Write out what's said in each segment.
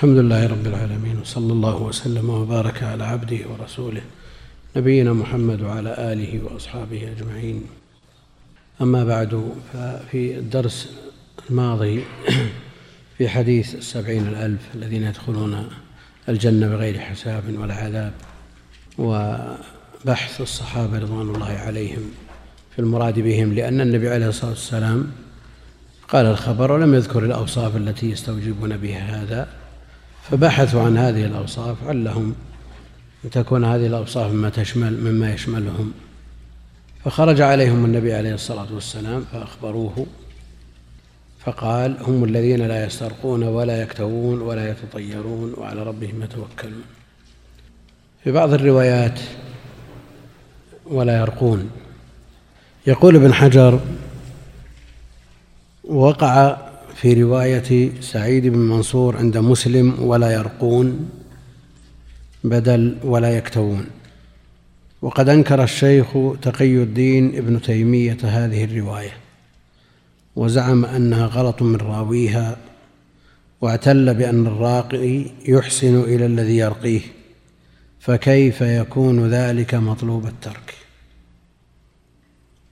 الحمد لله رب العالمين وصلى الله وسلم وبارك على عبده ورسوله نبينا محمد وعلى آله وأصحابه أجمعين. أما بعد ففي الدرس الماضي في حديث السبعين الألف الذين يدخلون الجنة بغير حساب ولا عذاب وبحث الصحابة رضوان الله عليهم في المراد بهم لأن النبي عليه الصلاة والسلام قال الخبر ولم يذكر الأوصاف التي يستوجبون بها هذا. فبحثوا عن هذه الأوصاف علهم أن تكون هذه الأوصاف مما تشمل مما يشملهم. فخرج عليهم النبي عليه الصلاة والسلام فأخبروه. فقال هم الذين لا يسترقون ولا يكتوون ولا يتطيرون وعلى ربهم يتوكلون. في بعض الروايات ولا يرقون. يقول ابن حجر وقع في رواية سعيد بن منصور عند مسلم ولا يرقون بدل ولا يكتوون. وقد أنكر الشيخ تقي الدين ابن تيمية هذه الرواية وزعم أنها غلط من راويها واعتل بأن الراقي يحسن إلى الذي يرقيه فكيف يكون ذلك مطلوب الترك؟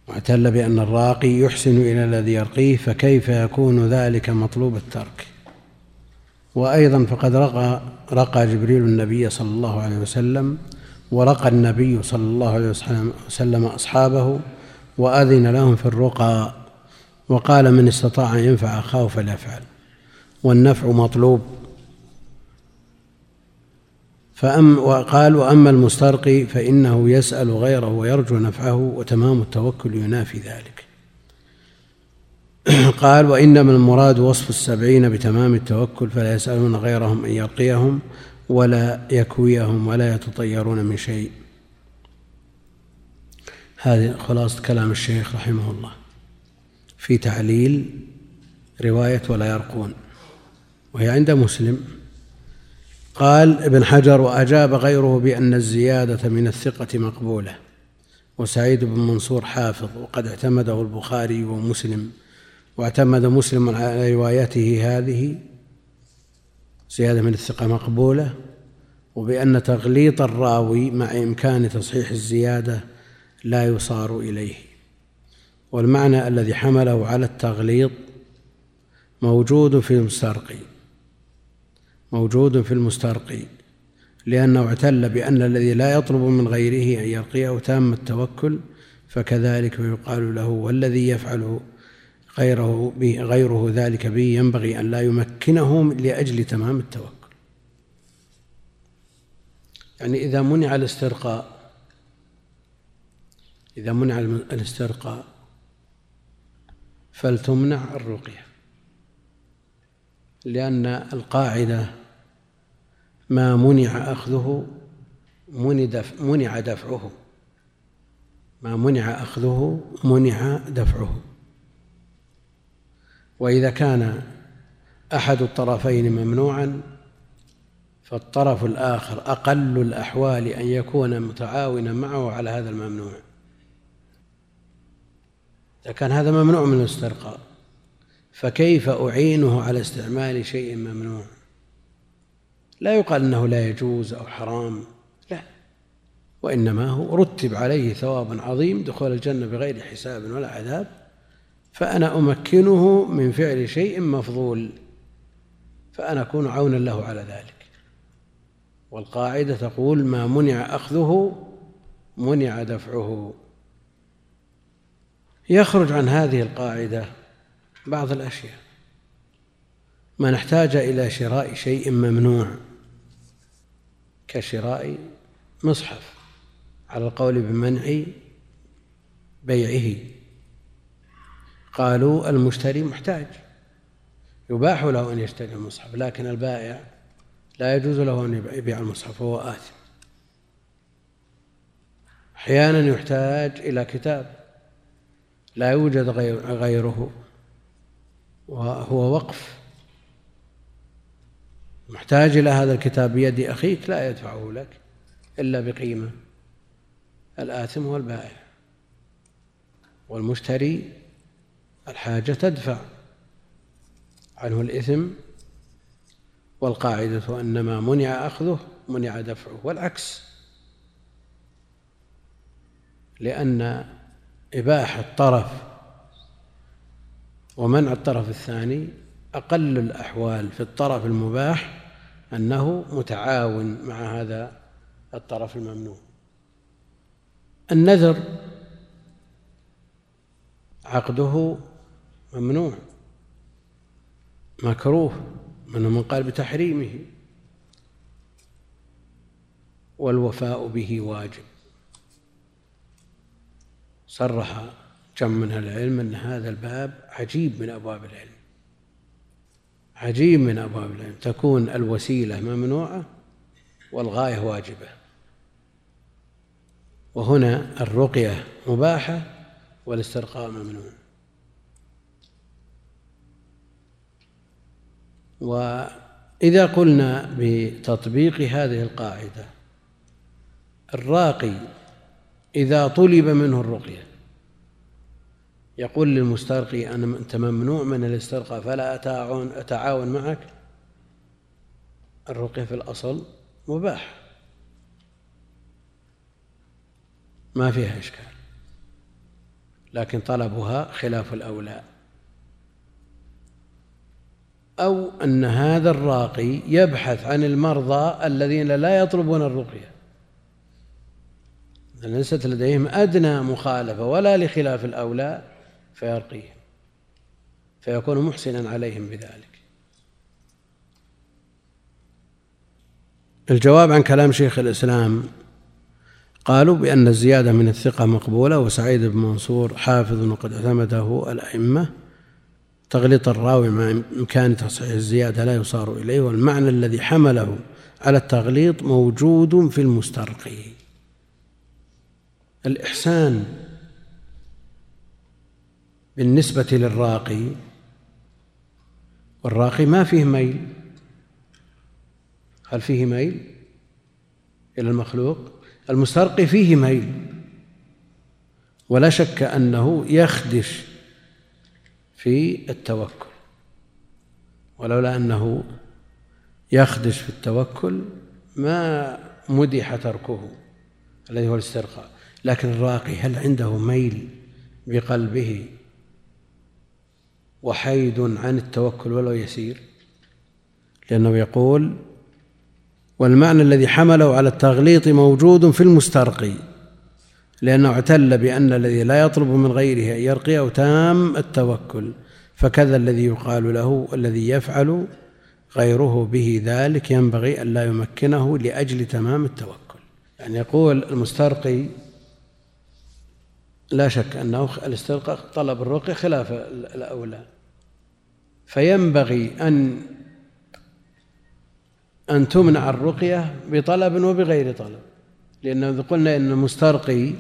واعتل بأن الراقي يحسن إلى الذي يرقيه فكيف يكون ذلك مطلوب الترك؟ وأيضا فقد رقى رقى جبريل النبي صلى الله عليه وسلم ورقى النبي صلى الله عليه وسلم أصحابه وأذن لهم في الرقى وقال من استطاع أن ينفع أخاه فليفعل. والنفع مطلوب. فأم وقال وأما المسترقي فإنه يسأل غيره ويرجو نفعه وتمام التوكل ينافي ذلك. قال وإنما المراد وصف السبعين بتمام التوكل فلا يسألون غيرهم أن يرقيهم ولا يكويهم ولا يتطيرون من شيء. هذه خلاصة كلام الشيخ رحمه الله. في تعليل رواية ولا يرقون وهي عند مسلم. قال ابن حجر وأجاب غيره بأن الزيادة من الثقة مقبولة. وسعيد بن منصور حافظ وقد اعتمده البخاري ومسلم. واعتمد مسلم على روايته هذه زيادة من الثقة مقبولة وبأن تغليط الراوي مع إمكان تصحيح الزيادة لا يصار إليه. والمعنى الذي حمله على التغليط موجود في المسترقي موجود في المسترقي لأنه اعتل بأن الذي لا يطلب من غيره أن يرقيه تام التوكل فكذلك يقال له والذي يفعل غيره غيره ذلك به ينبغي أن لا يمكنه لأجل تمام التوكل. يعني إذا منع الاسترقاء إذا منع الاسترقاء فلتمنع الرقية. لأن القاعدة ما منع أخذه منع دفعه. ما منع أخذه منع دفعه. وإذا كان أحد الطرفين ممنوعا فالطرف الآخر أقل الأحوال أن يكون متعاونا معه على هذا الممنوع. إذا كان هذا ممنوع من الاسترقاء. فكيف أعينه على استعمال شيء ممنوع؟ لا يقال أنه لا يجوز أو حرام لا. وإنما هو رتب عليه ثواب عظيم دخول الجنة بغير حساب ولا عذاب فأنا أمكنه من فعل شيء مفضول فأنا أكون عونا له على ذلك. والقاعدة تقول ما منع أخذه منع دفعه. يخرج عن هذه القاعدة بعض الأشياء. من احتاج إلى شراء شيء ممنوع كشراء مصحف على القول بمنع بيعه. قالوا المشتري محتاج. يباح له أن يشتري المصحف لكن البائع لا يجوز له أن يبيع المصحف وهو آثم. أحيانا يحتاج إلى كتاب لا يوجد غيره. وهو وقف. محتاج إلى هذا الكتاب بيد أخيك لا يدفعه لك إلا بقيمة الآثم هو البائع والمشتري الحاجة تدفع عنه الإثم والقاعدة أن ما منع أخذه منع دفعه والعكس. لأن إباحة طرف ومنع الطرف الثاني أقل الأحوال في الطرف المباح أنه متعاون مع هذا الطرف الممنوع. النذر عقده ممنوع مكروه منهم من قال بتحريمه والوفاء به واجب. صرح كم من العلم أن هذا الباب عجيب من أبواب العلم. عجيب من أبواب العلم. تكون الوسيلة ممنوعة والغاية واجبة. وهنا الرقية مباحة والاسترقاء ممنوع. وإذا قلنا بتطبيق هذه القاعدة الراقي إذا طلب منه الرقية يقول للمسترقي أنا أنت ممنوع من الاسترقاء فلا أتعاون, أتعاون معك. الرقية في الأصل مباح. ما فيها إشكال. لكن طلبها خلاف الأولى. أو أن هذا الراقي يبحث عن المرضى الذين لا يطلبون الرقية. ليست لديهم أدنى مخالفة ولا لخلاف الأولى. فيرقيهم فيكون محسنا عليهم بذلك. الجواب عن كلام شيخ الإسلام قالوا بأن الزيادة من الثقة مقبولة وسعيد بن منصور حافظ وقد اعتمده الأئمة. تغليط الراوي مع إمكان تصحيح الزيادة لا يصار إليه والمعنى الذي حمله على التغليط موجود في المسترقي. الإحسان بالنسبة للراقي والراقي ما فيه ميل. هل فيه ميل إلى المخلوق؟ المسترقي فيه ميل. ولا شك أنه يخدش في التوكل. ولولا أنه يخدش في التوكل ما مدح تركه الذي هو الاسترقاء. لكن الراقي هل عنده ميل بقلبه وحيد عن التوكل ولو يسير. لأنه يقول والمعنى الذي حمله على التغليط موجود في المسترقي لأنه اعتل بأن الذي لا يطلب من غيره أن يرقيه تام التوكل فكذا الذي يقال له الذي يفعل غيره به ذلك ينبغي أن لا يمكنه لأجل تمام التوكل. يعني يقول المسترقي لا شك أنه الاسترقاء طلب الرقية خلاف الأولى. فينبغي أن أن تمنع الرقية بطلب وبغير طلب. لأنه قلنا إن المسترقي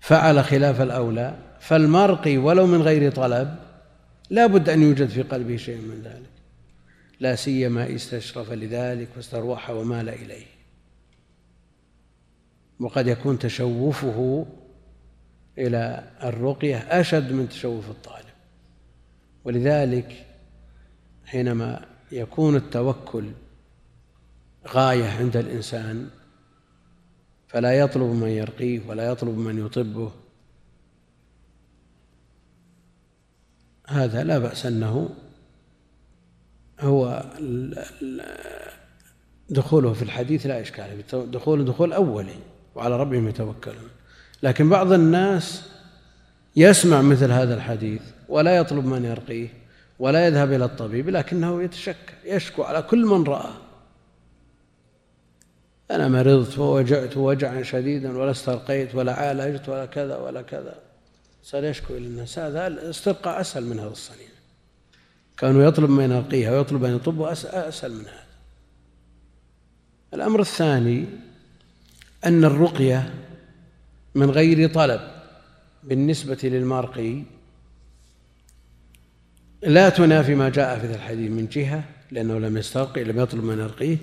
فعل خلاف الأولى فالمرقي ولو من غير طلب لا بد أن يوجد في قلبه شيء من ذلك. لا سيما استشرف لذلك واستروح ومال إليه. وقد يكون تشوفه إلى الرقية أشد من تشوف الطالب. ولذلك حينما يكون التوكل غاية عند الإنسان فلا يطلب من يرقيه ولا يطلب من يطبه. هذا لا بأس أنه هو دخوله في الحديث لا إشكال دخول دخول أولي وعلى ربهم يتوكلون. لكن بعض الناس يسمع مثل هذا الحديث ولا يطلب من يرقيه ولا يذهب إلى الطبيب لكنه يتشكى يشكو على كل من رآه أنا مرضت ووجعت وجعا شديدا ولا استرقيت ولا عالجت ولا كذا ولا كذا. صار يشكو إلى الناس. هذا الاسترقاء أسهل من هذا الصنيع كانوا يطلب من يرقيها ويطلب أن يطبه أسهل من هذا. الأمر الثاني أن الرقية من غير طلب بالنسبة للمرقي لا تنافي ما جاء في الحديث من جهة لأنه لم يسترقي لم يطلب من يرقيه.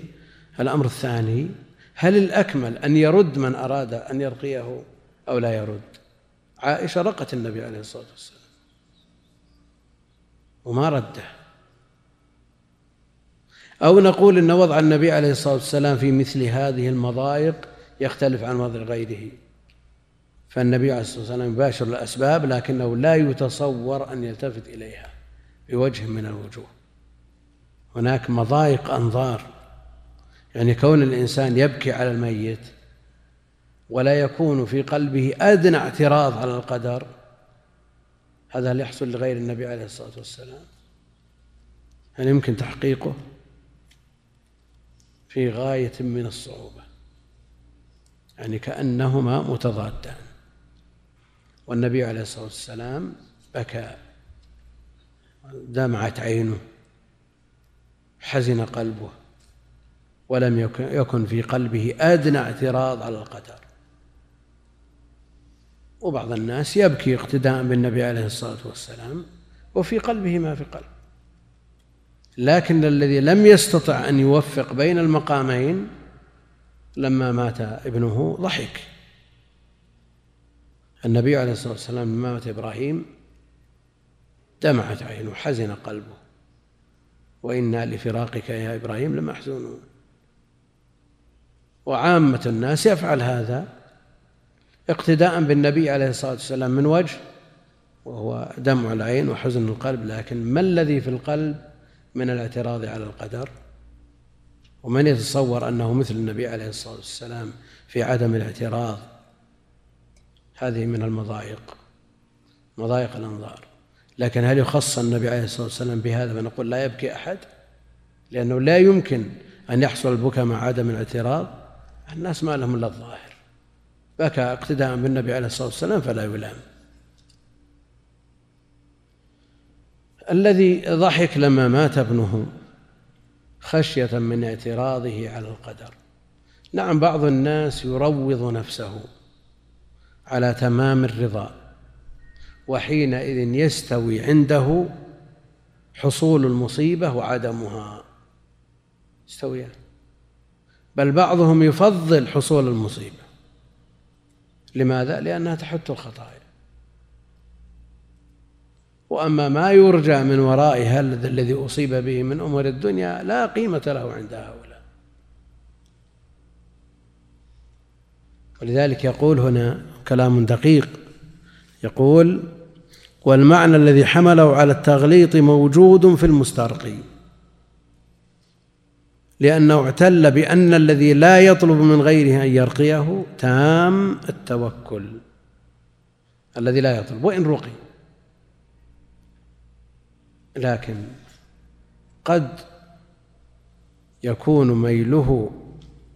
الأمر الثاني هل الأكمل أن يرد من أراد أن يرقيه أو لا يرد؟ عائشة رقت النبي عليه الصلاة والسلام. وما رده. أو نقول إن وضع النبي عليه الصلاة والسلام في مثل هذه المضايق يختلف عن وضع غيره. فالنبي عليه الصلاة والسلام يباشر الأسباب لكنه لا يتصور أن يلتفت إليها بوجه من الوجوه. هناك مضايق أنظار يعني كون الإنسان يبكي على الميت ولا يكون في قلبه أدنى اعتراض على القدر هذا هل يحصل لغير النبي عليه الصلاة والسلام؟ هل يمكن تحقيقه؟ في غاية من الصعوبة يعني كأنهما متضادان. والنبي عليه الصلاة والسلام بكى دمعت عينه حزن قلبه ولم يكن في قلبه أدنى اعتراض على القدر وبعض الناس يبكي اقتداء بالنبي عليه الصلاة والسلام وفي قلبه ما في قلب. لكن الذي لم يستطع أن يوفق بين المقامين لما مات ابنه ضحك. النبي عليه الصلاة والسلام لما مات إبراهيم دمعت عينه حزن قلبه. وإنا لفراقك يا إبراهيم لمحزونون وعامة الناس يفعل هذا اقتداء بالنبي عليه الصلاة والسلام من وجه وهو دمع العين وحزن القلب. لكن ما الذي في القلب من الاعتراض على القدر؟ ومن يتصور أنه مثل النبي عليه الصلاة والسلام في عدم الاعتراض هذه من المضايق مضايق الأنظار. لكن هل يخص النبي عليه الصلاة والسلام بهذا فنقول لا يبكي أحد؟ لأنه لا يمكن أن يحصل البكاء مع عدم الاعتراض. الناس ما لهم إلا الظاهر. بكى اقتداء بالنبي عليه الصلاة والسلام فلا يلام. الذي ضحك لما مات ابنه خشية من اعتراضه على القدر. نعم بعض الناس يروض نفسه. على تمام الرضا وحينئذ يستوي عنده حصول المصيبة وعدمها. يستويان بل بعضهم يفضل حصول المصيبة. لماذا؟ لأنها تحت الخطايا. وأما ما يرجى من وراء هذا الذي أصيب به من أمور الدنيا لا قيمة له عند هؤلاء. ولذلك يقول هنا كلام دقيق. يقول والمعنى الذي حمله على التغليط موجود في المسترقي لأنه اعتل بأن الذي لا يطلب من غيره أن يرقيه تام التوكل. الذي لا يطلب وإن رقي. لكن قد يكون ميله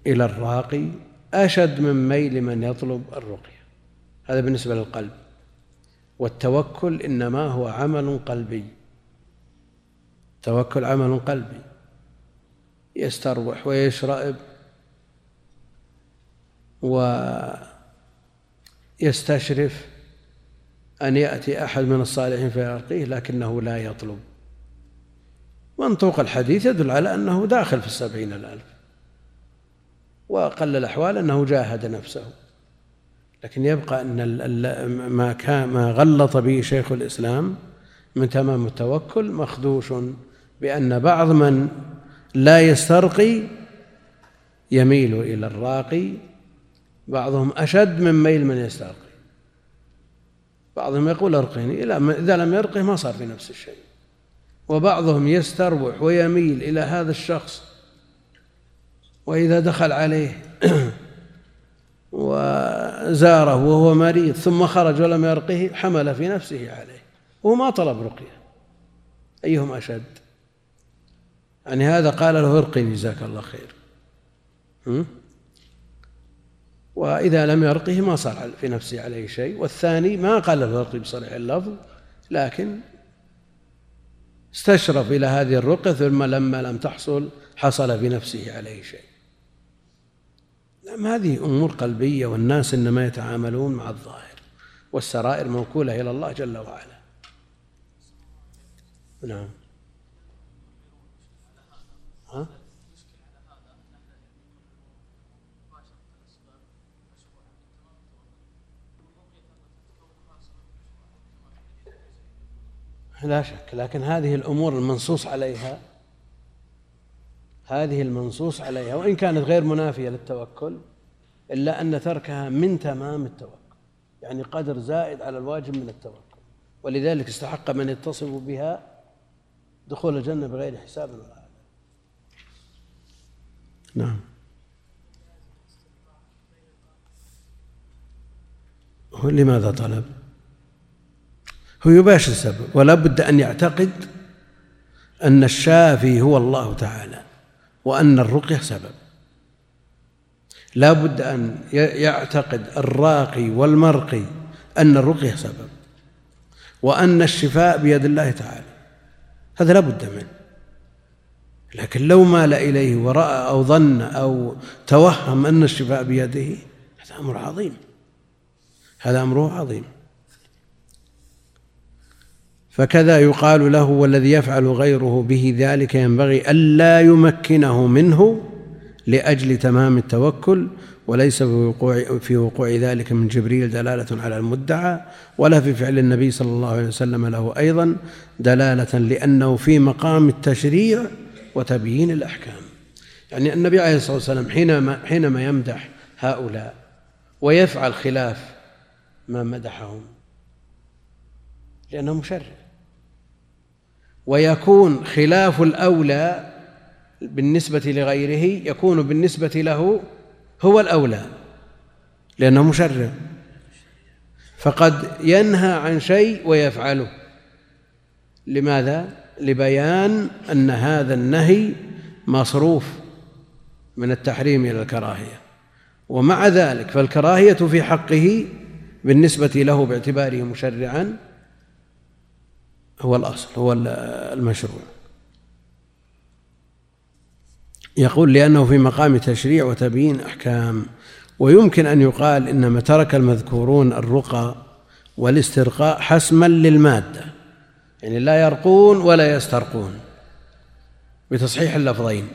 إلى الراقي أشد من ميل من يطلب الرقية هذا بالنسبة للقلب. والتوكل إنما هو عمل قلبي. التوكل عمل قلبي. يستروح ويشرئب ويستشرف أن يأتي أحد من الصالحين فيرقيه لكنه لا يطلب. منطوق الحديث يدل على أنه داخل في السبعين الألف. وأقل الأحوال أنه جاهد نفسه. لكن يبقى أن ما كان ما غلط به شيخ الإسلام من تمام التوكل مخدوش بأن بعض من لا يسترقي يميل إلى الراقي بعضهم أشد من ميل من يسترقي. بعضهم يقول ارقني إذا لم يرقه ما صار في نفس الشيء. وبعضهم يستروح ويميل إلى هذا الشخص وإذا دخل عليه وزاره وهو مريض ثم خرج ولم يرقه حمل في نفسه عليه. وهو ما طلب رقية. أيهم أشد؟ يعني هذا قال له ارقني جزاك الله خير. وإذا لم يرقه ما صار في نفسه عليه شيء. والثاني ما قال له ارقي بصريح اللفظ لكن استشرف إلى هذه الرقية ثم لما لم تحصل حصل في نفسه عليه شيء. نعم هذه أمور قلبية والناس إنما يتعاملون مع الظاهر والسرائر موكولة إلى الله جل وعلا نعم ها؟ لا شك لكن هذه الأمور المنصوص عليها هذه المنصوص عليها وإن كانت غير منافية للتوكل إلا أن تركها من تمام التوكل يعني قدر زائد على الواجب من التوكل. ولذلك استحق من يتصف بها دخول الجنة بغير حساب ولا عذاب نعم. هو لماذا طلب؟ هو يباشر السبب ولا بد أن يعتقد أن الشافي هو الله تعالى. وأن الرقية سبب. لا بد أن يعتقد الراقي والمرقي أن الرقية سبب. وأن الشفاء بيد الله تعالى. هذا لا بد منه. لكن لو مال إليه ورأى أو ظن أو توهم أن الشفاء بيده هذا أمر عظيم. هذا أمره عظيم. فكذا يقال له والذي يفعل غيره به ذلك ينبغي ألا يمكنه منه لأجل تمام التوكل وليس في وقوع, في وقوع ذلك من جبريل دلالة على المدعى ولا في فعل النبي صلى الله عليه وسلم له أيضا دلالة لأنه في مقام التشريع وتبيين الأحكام. يعني النبي عليه الصلاة والسلام حينما حينما يمدح هؤلاء ويفعل خلاف ما مدحهم لأنه مشرع. ويكون خلاف الأولى بالنسبة لغيره يكون بالنسبة له هو الأولى لأنه مشرع. فقد ينهى عن شيء ويفعله. لماذا؟ لبيان أن هذا النهي مصروف من التحريم إلى الكراهية. ومع ذلك فالكراهية في حقه بالنسبة له باعتباره مشرعا هو الأصل هو المشروع. يقول لأنه في مقام تشريع وتبيين أحكام ويمكن أن يقال إنما ترك المذكورون الرقى والاسترقاء حسما للمادة يعني لا يرقون ولا يسترقون بتصحيح اللفظين.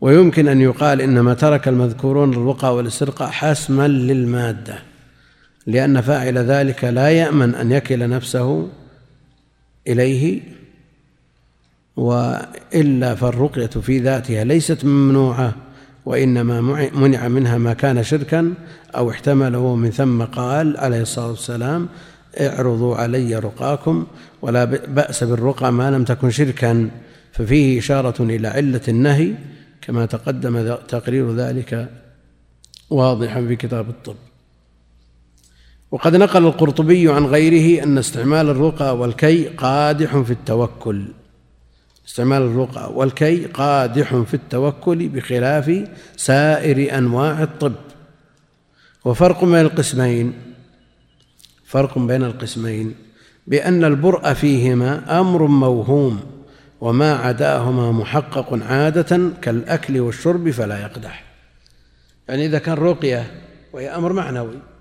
ويمكن أن يقال إنما ترك المذكورون الرقى والاسترقاء حسما للمادة لأن فاعل ذلك لا يأمن أن يكل نفسه إليه وإلا فالرقية في ذاتها ليست ممنوعة وإنما منع منها ما كان شركا أو احتمله من ثم قال عليه الصلاة والسلام اعرضوا علي رقاكم ولا بأس بالرقى ما لم تكن شركا. ففيه إشارة إلى علة النهي كما تقدم تقرير ذلك واضحا في كتاب الطب. وقد نقل القرطبي عن غيره أن استعمال الرقى والكي قادح في التوكل. استعمال الرقى والكي قادح في التوكل بخلاف سائر أنواع الطب. وفرق بين القسمين. فرق بين القسمين. بأن البرء فيهما أمر موهوم وما عداهما محقق عادة كالأكل والشرب فلا يقدح. يعني إذا كان رقية وهي أمر معنوي.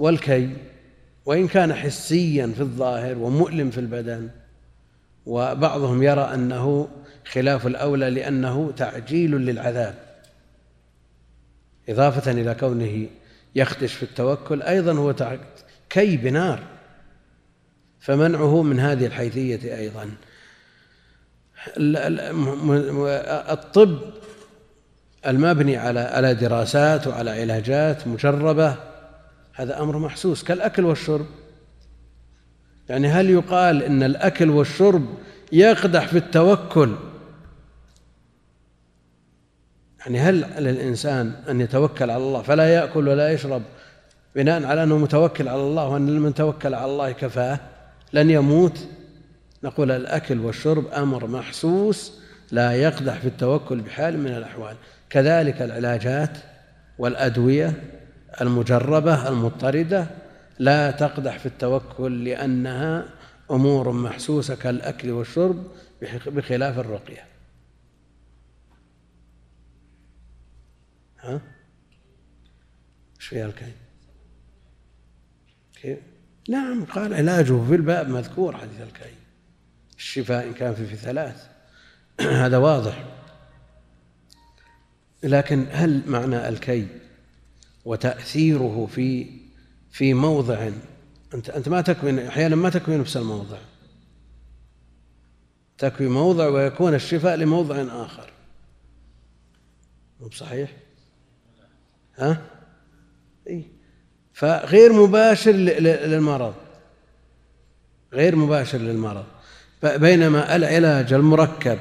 والكي وإن كان حسيا في الظاهر ومؤلم في البدن. وبعضهم يرى أنه خلاف الأولى لأنه تعجيل للعذاب. إضافة إلى كونه يخدش في التوكل أيضا هو كي بنار. فمنعه من هذه الحيثية أيضا. الطب المبني على على دراسات وعلى علاجات مجربة. هذا أمر محسوس كالأكل والشرب. يعني هل يقال إن الأكل والشرب يقدح في التوكل؟ يعني هل للإنسان أن يتوكل على الله فلا يأكل ولا يشرب بناء على أنه متوكل على الله وأن من توكل على الله كفاه؟ لن يموت؟ نقول الأكل والشرب أمر محسوس لا يقدح في التوكل بحال من الأحوال. كذلك العلاجات والأدوية المجربة المضطردة لا تقدح في التوكل لأنها أمور محسوسة كالأكل والشرب بخلاف الرقية ها؟ إيش فيها الكي؟ كيف؟ نعم قال علاجه في الباب مذكور حديث الكي الشفاء إن كان في, في ثلاث هذا واضح لكن هل معنى الكي وتأثيره في في موضع أنت أنت ما تكوي أحيانا ما تكوي نفس الموضع. تكفي موضع ويكون الشفاء لموضع آخر. مو بصحيح؟ ها؟ إيه؟ فغير مباشر للمرض. غير مباشر للمرض. بينما العلاج المركب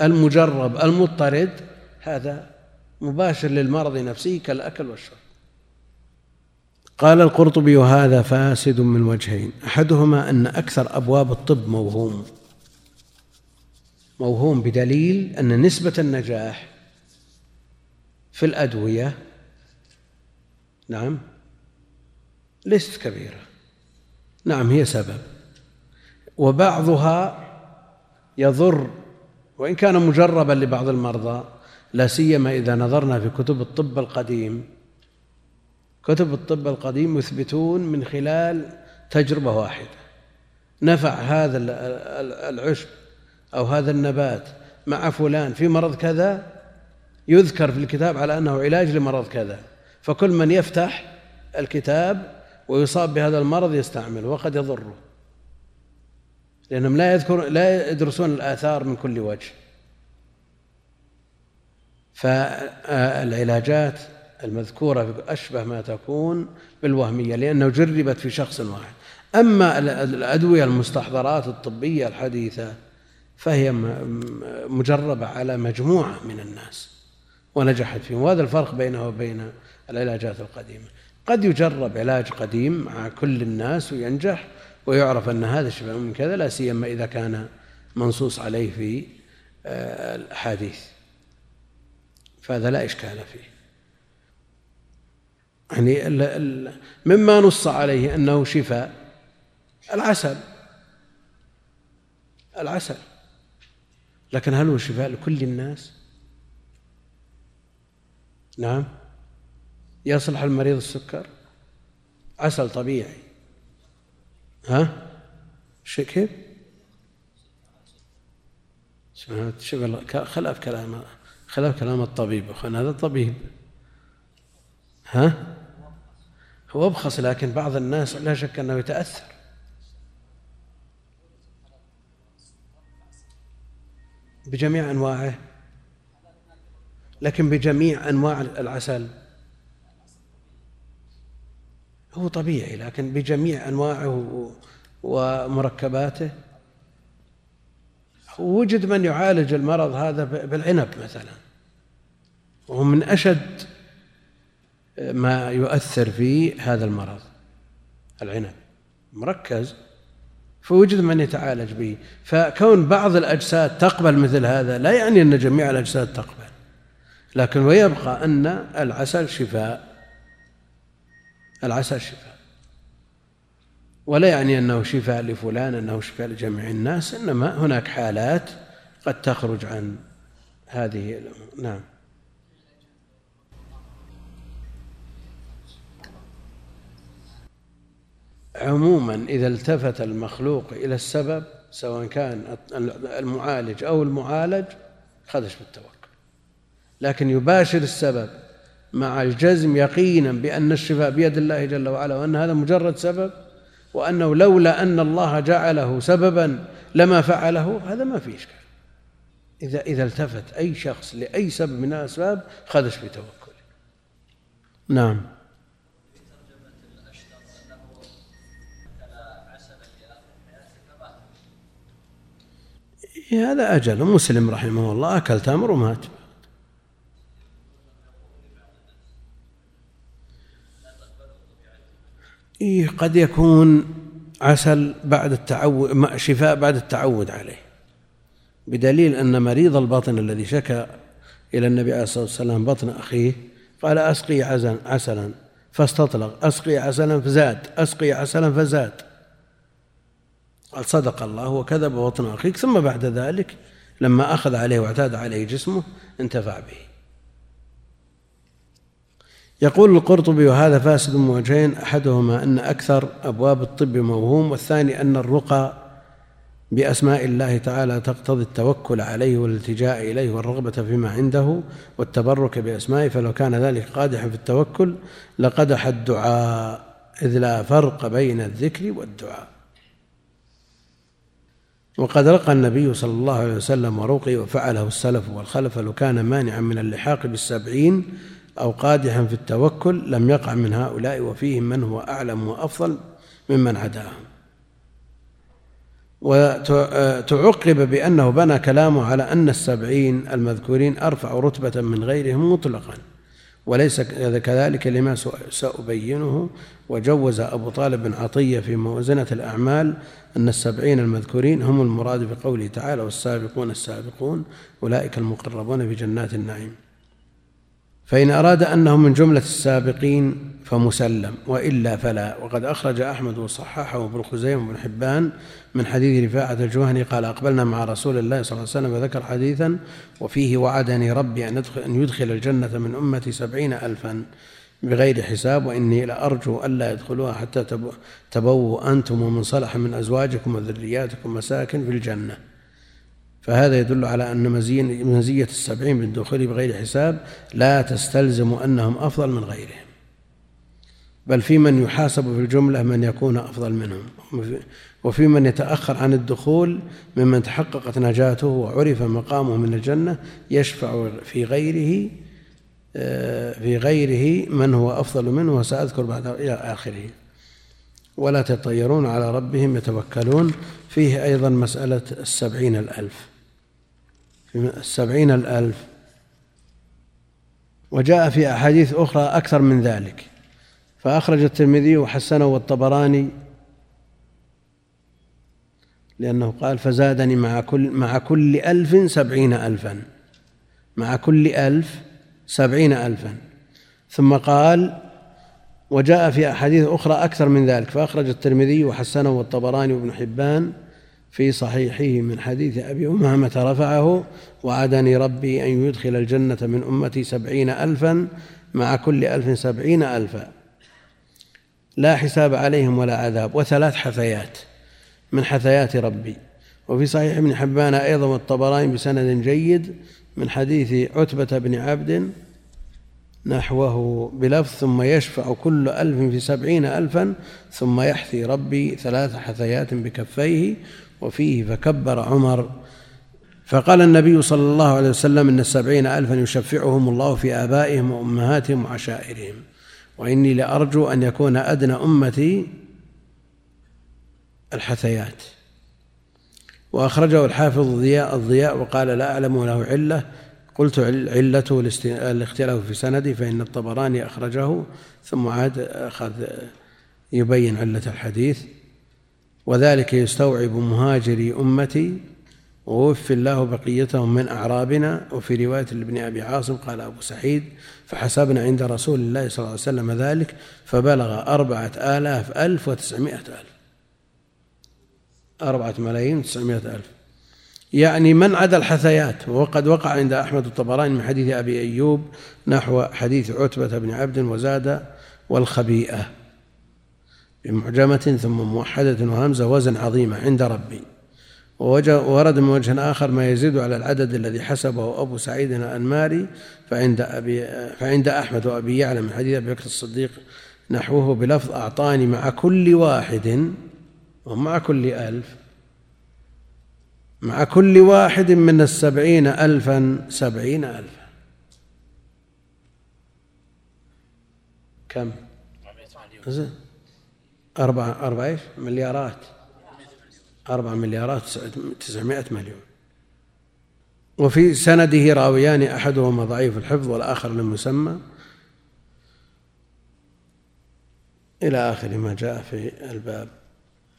المجرب المضطرد هذا مباشر للمرض نفسه كالأكل والشرب. قال القرطبي وهذا فاسد من وجهين. أحدهما أن أكثر أبواب الطب موهوم. موهوم بدليل أن نسبة النجاح في الأدوية نعم ليست كبيرة. نعم هي سبب. وبعضها يضر وإن كان مجربا لبعض المرضى لا سيما إذا نظرنا في كتب الطب القديم. كتب الطب القديم يثبتون من خلال تجربة واحدة. نفع هذا العشب أو هذا النبات مع فلان في مرض كذا يذكر في الكتاب على أنه علاج لمرض كذا. فكل من يفتح الكتاب ويصاب بهذا المرض يستعمله وقد يضره. لأنهم لا يذكر لا يدرسون الآثار من كل وجه. فالعلاجات المذكورة أشبه ما تكون بالوهمية لأنه جربت في شخص واحد. أما الأدوية المستحضرات الطبية الحديثة فهي مجربة على مجموعة من الناس ونجحت فيهم. وهذا الفرق بينه وبين العلاجات القديمة. قد يجرب علاج قديم مع كل الناس وينجح ويعرف أن هذا الشفاء من كذا لا سيما إذا كان منصوص عليه في آه، الأحاديث فهذا لا إشكال فيه. يعني مما نص عليه أنه شفاء. العسل. العسل. لكن هل هو شفاء لكل الناس؟ نعم. يصلح المريض السكر؟ عسل طبيعي. ها؟ كيف؟ شوف خلاف كلام خلاف كلام الطبيب. أخوان هذا طبيب. ها؟ هو أبخص لكن بعض الناس لا شك أنه يتأثر. بجميع أنواعه لكن بجميع أنواع العسل. هو طبيعي لكن بجميع أنواعه ومركباته. وجد من يعالج المرض هذا بالعنب مثلا. وهو من أشد ما يؤثر في هذا المرض. العنب مركز فوجد من يتعالج به. فكون بعض الأجساد تقبل مثل هذا لا يعني أن جميع الأجساد تقبل. لكن ويبقى أن العسل شفاء. العسل شفاء. ولا يعني أنه شفاء لفلان أنه شفاء لجميع الناس إنما هناك حالات قد تخرج عن هذه نعم. عموما إذا التفت المخلوق إلى السبب سواء كان المعالج أو المعالج خدش بالتوكل. لكن يباشر السبب مع الجزم يقينا بأن الشفاء بيد الله جل وعلا وأن هذا مجرد سبب وأنه لولا أن الله جعله سببا لما فعله هذا ما في إشكال. إذا إذا التفت أي شخص لأي سبب من الأسباب خدش بتوكله نعم. هذا أجل. مسلم رحمه الله أكل تمر ومات. إيه قد يكون عسل بعد التعود شفاء بعد التعود عليه. بدليل أن مريض البطن الذي شكى إلى النبي عليه الصلاة والسلام بطن أخيه قال أسقي عسلا فاستطلق. أسقي عسلا فزاد. أسقي عسلا فزاد. قال صدق الله وكذب بطن أخيك ثم بعد ذلك لما أخذ عليه واعتاد عليه جسمه انتفع به. يقول القرطبي وهذا فاسد من وجهين أحدهما أن أكثر أبواب الطب موهوم والثاني أن الرقى بأسماء الله تعالى تقتضي التوكل عليه والالتجاء إليه والرغبة فيما عنده والتبرك بأسمائه فلو كان ذلك قادحا في التوكل لقدح الدعاء إذ لا فرق بين الذكر والدعاء. وقد رقى النبي صلى الله عليه وسلم ورقي وفعله السلف والخلف لو كان مانعا من اللحاق بالسبعين أو قادحا في التوكل لم يقع من هؤلاء وفيهم من هو أعلم وأفضل ممن عداهم. وتعقب بأنه بنى كلامه على أن السبعين المذكورين أرفع رتبة من غيرهم مطلقا. وليس كذلك لما سأبينه وجوز أبو طالب بن عطية في موازنة الأعمال أن السبعين المذكورين هم المراد بقوله تعالى والسابقون السابقون أولئك المقربون في جنات النعيم. فإن أراد أنهم من جملة السابقين فمسلم وإلا فلا. وقد أخرج أحمد وصححه ابن خزيمة وابن حبان من حديث رفاعة الجهني قال أقبلنا مع رسول الله صلى الله عليه وسلم وذكر حديثا وفيه وعدني ربي أن يدخل, أن يدخل الجنة من أمتي سبعين ألفا بغير حساب وإني لأرجو ألا يدخلوها حتى تبووا أنتم ومن صلح من أزواجكم وذرياتكم مساكن في الجنة. فهذا يدل على أن مزية السبعين بالدخول بغير حساب لا تستلزم أنهم أفضل من غيرهم. بل في من يحاسب في الجملة من يكون أفضل منهم. وفي من يتأخر عن الدخول ممن تحققت نجاته وعرف مقامه من الجنة يشفع في غيره في غيره من هو أفضل منه وسأذكر بعد إلى آخره. ولا تطيرون على ربهم يتوكلون. فيه أيضا مسألة السبعين الألف. السبعين الألف. وجاء في أحاديث أخرى أكثر من ذلك. فأخرج الترمذي وحسنه والطبراني لأنه قال فزادني مع كل مع كل ألف سبعين ألفا. مع كل ألف سبعين ألفا. ثم قال وجاء في أحاديث أخرى أكثر من ذلك. فأخرج الترمذي وحسنه والطبراني وابن حبان في صحيحه من حديث أبي أمامة رفعه وعدني ربي أن يدخل الجنة من أمتي سبعين ألفا مع كل ألف سبعين ألفا. لا حساب عليهم ولا عذاب وثلاث حثيات من حثيات ربي. وفي صحيح ابن حبان أيضا والطبراني بسند جيد من حديث عتبة بن عبد نحوه بلفظ ثم يشفع كل ألف في سبعين ألفا ثم يحثي ربي ثلاث حثيات بكفيه وفيه فكبر عمر. فقال النبي صلى الله عليه وسلم إن السبعين ألفا يشفعهم الله في آبائهم وأمهاتهم وعشائرهم وإني لأرجو أن يكون أدنى أمتي الحثيات. وأخرجه الحافظ الضياء الضياء وقال لا أعلم له علة. قلت علته الاختلاف في سندي فإن الطبراني أخرجه ثم عاد أخذ يبين علة الحديث. وذلك يستوعب مهاجري أمتي ووفي الله بقيتهم من أعرابنا. وفي رواية لابن أبي عاصم قال أبو سعيد فحسبنا عند رسول الله صلى الله عليه وسلم ذلك فبلغ أربعة آلاف ألف وتسعمائة ألف. أربعة ملايين وتسعمائة ألف. يعني من عدا الحثيات. وقد وقع عند أحمد الطبراني من حديث أبي أيوب نحو حديث عتبة بن عبد وزاد والخبيئة. بمعجمة ثم موحدة وهمزة وزن عظيمة عند ربي. ورد من وجه آخر ما يزيد على العدد الذي حسبه أبو سعيد الأنماري فعند أبي فعند أحمد وأبي يعلم من حديث أبي بكر الصديق نحوه بلفظ أعطاني مع كل واحد ومع كل ألف. مع كل واحد من السبعين ألفا سبعين ألفا. كم؟ أربعة أربعة إيش؟ مليارات. أربعة مليارات تسعمائة مليون. وفي سنده راويان أحدهما ضعيف الحفظ والآخر لم يسمى. إلى آخر ما جاء في الباب.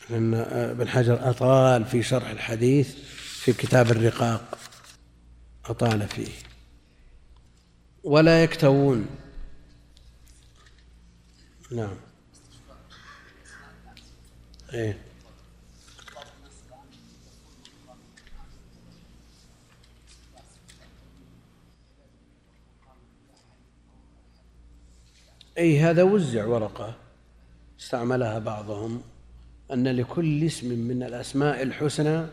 لأن ابن حجر أطال في شرح الحديث في كتاب الرقاق. أطال فيه. ولا يكتوون. نعم. إيه. أي هذا وزع ورقة استعملها بعضهم أن لكل اسم من الأسماء الحسنى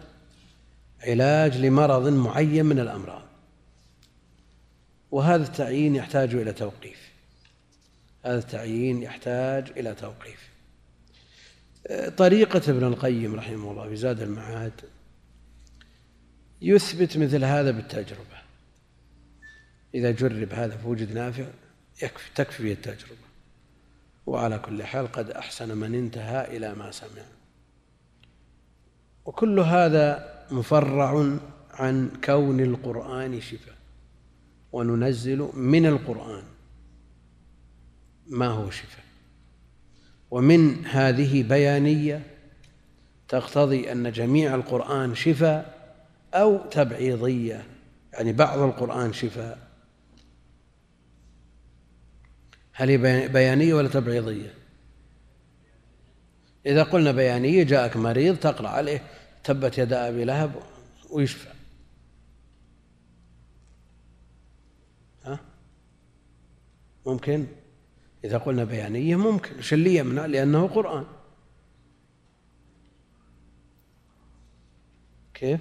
علاج لمرض معين من الأمراض. وهذا التعيين يحتاج إلى توقيف. هذا التعيين يحتاج إلى توقيف. طريقة ابن القيم رحمه الله في زاد المعاد يثبت مثل هذا بالتجربة. إذا جرب هذا فوجد نافع يكفي تكفي التجربة. وعلى كل حال قد أحسن من انتهى إلى ما سمع. وكل هذا مفرع عن كون القرآن شفاء. وننزل من القرآن ما هو شفاء. ومن هذه بيانية تقتضي أن جميع القرآن شفاء أو تبعيضية يعني بعض القرآن شفاء. هل هي بيانية ولا تبعيضية؟ إذا قلنا بيانية جاءك مريض تقرأ عليه تبت يدا أبي لهب ويشفى. ها؟ ممكن؟ إذا قلنا بيانية ممكن اللي يمنع لأنه قرآن كيف؟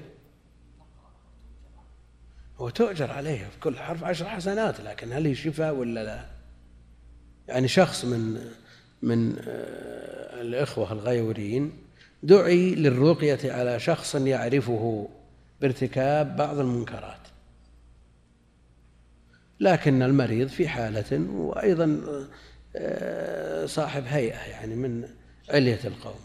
هو تؤجر عليه في كل حرف عشر حسنات لكن هل هي شفاء ولا لا؟ يعني شخص من من آه، الإخوة الغيورين دعي للرقية على شخص يعرفه بارتكاب بعض المنكرات لكن المريض في حالة وأيضا صاحب هيئة يعني من علية القوم.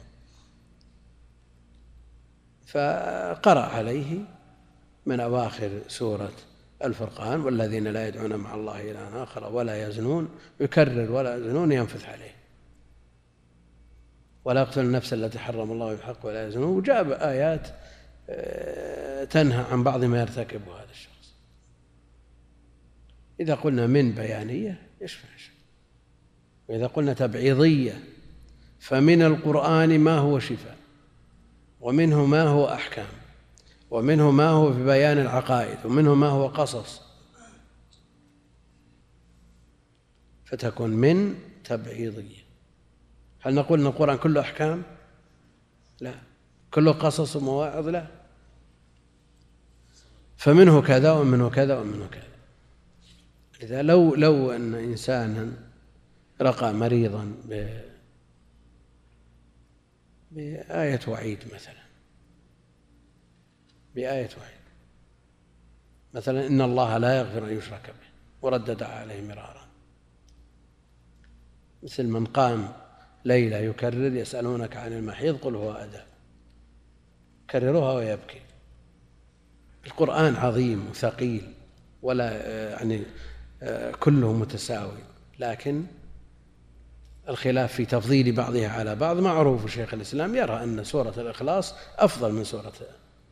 فقرأ عليه من أواخر سورة الفرقان والذين لا يدعون مع الله إلها آخر ولا يزنون يكرر ولا يزنون ينفث عليه. ولا يقتل النفس التي حرم الله بحق ولا يزنون. وجاب آيات آه، تنهى عن بعض ما يرتكبه هذا الشخص. إذا قلنا من بيانية يشفع وإذا قلنا تبعيضية فمن القرآن ما هو شفاء ومنه ما هو أحكام ومنه ما هو في بيان العقائد ومنه ما هو قصص. فتكون من تبعيضية. هل نقول أن القرآن كله أحكام؟ لا. كله قصص ومواعظ؟ لا. فمنه كذا ومنه كذا ومنه كذا. لذا لو لو أن إنسانا رقى مريضا بآية وعيد مثلا. بآية وعيد. مثلا إن الله لا يغفر أن يشرك به وردد عليه مرارا. مثل من قام ليلة يكرر يسألونك عن المحيض قل هو أذى. كرروها ويبكي. القرآن عظيم وثقيل ولا يعني كله متساوي. لكن الخلاف في تفضيل بعضها على بعض. معروف شيخ الإسلام يرى أن سورة الإخلاص أفضل من سورة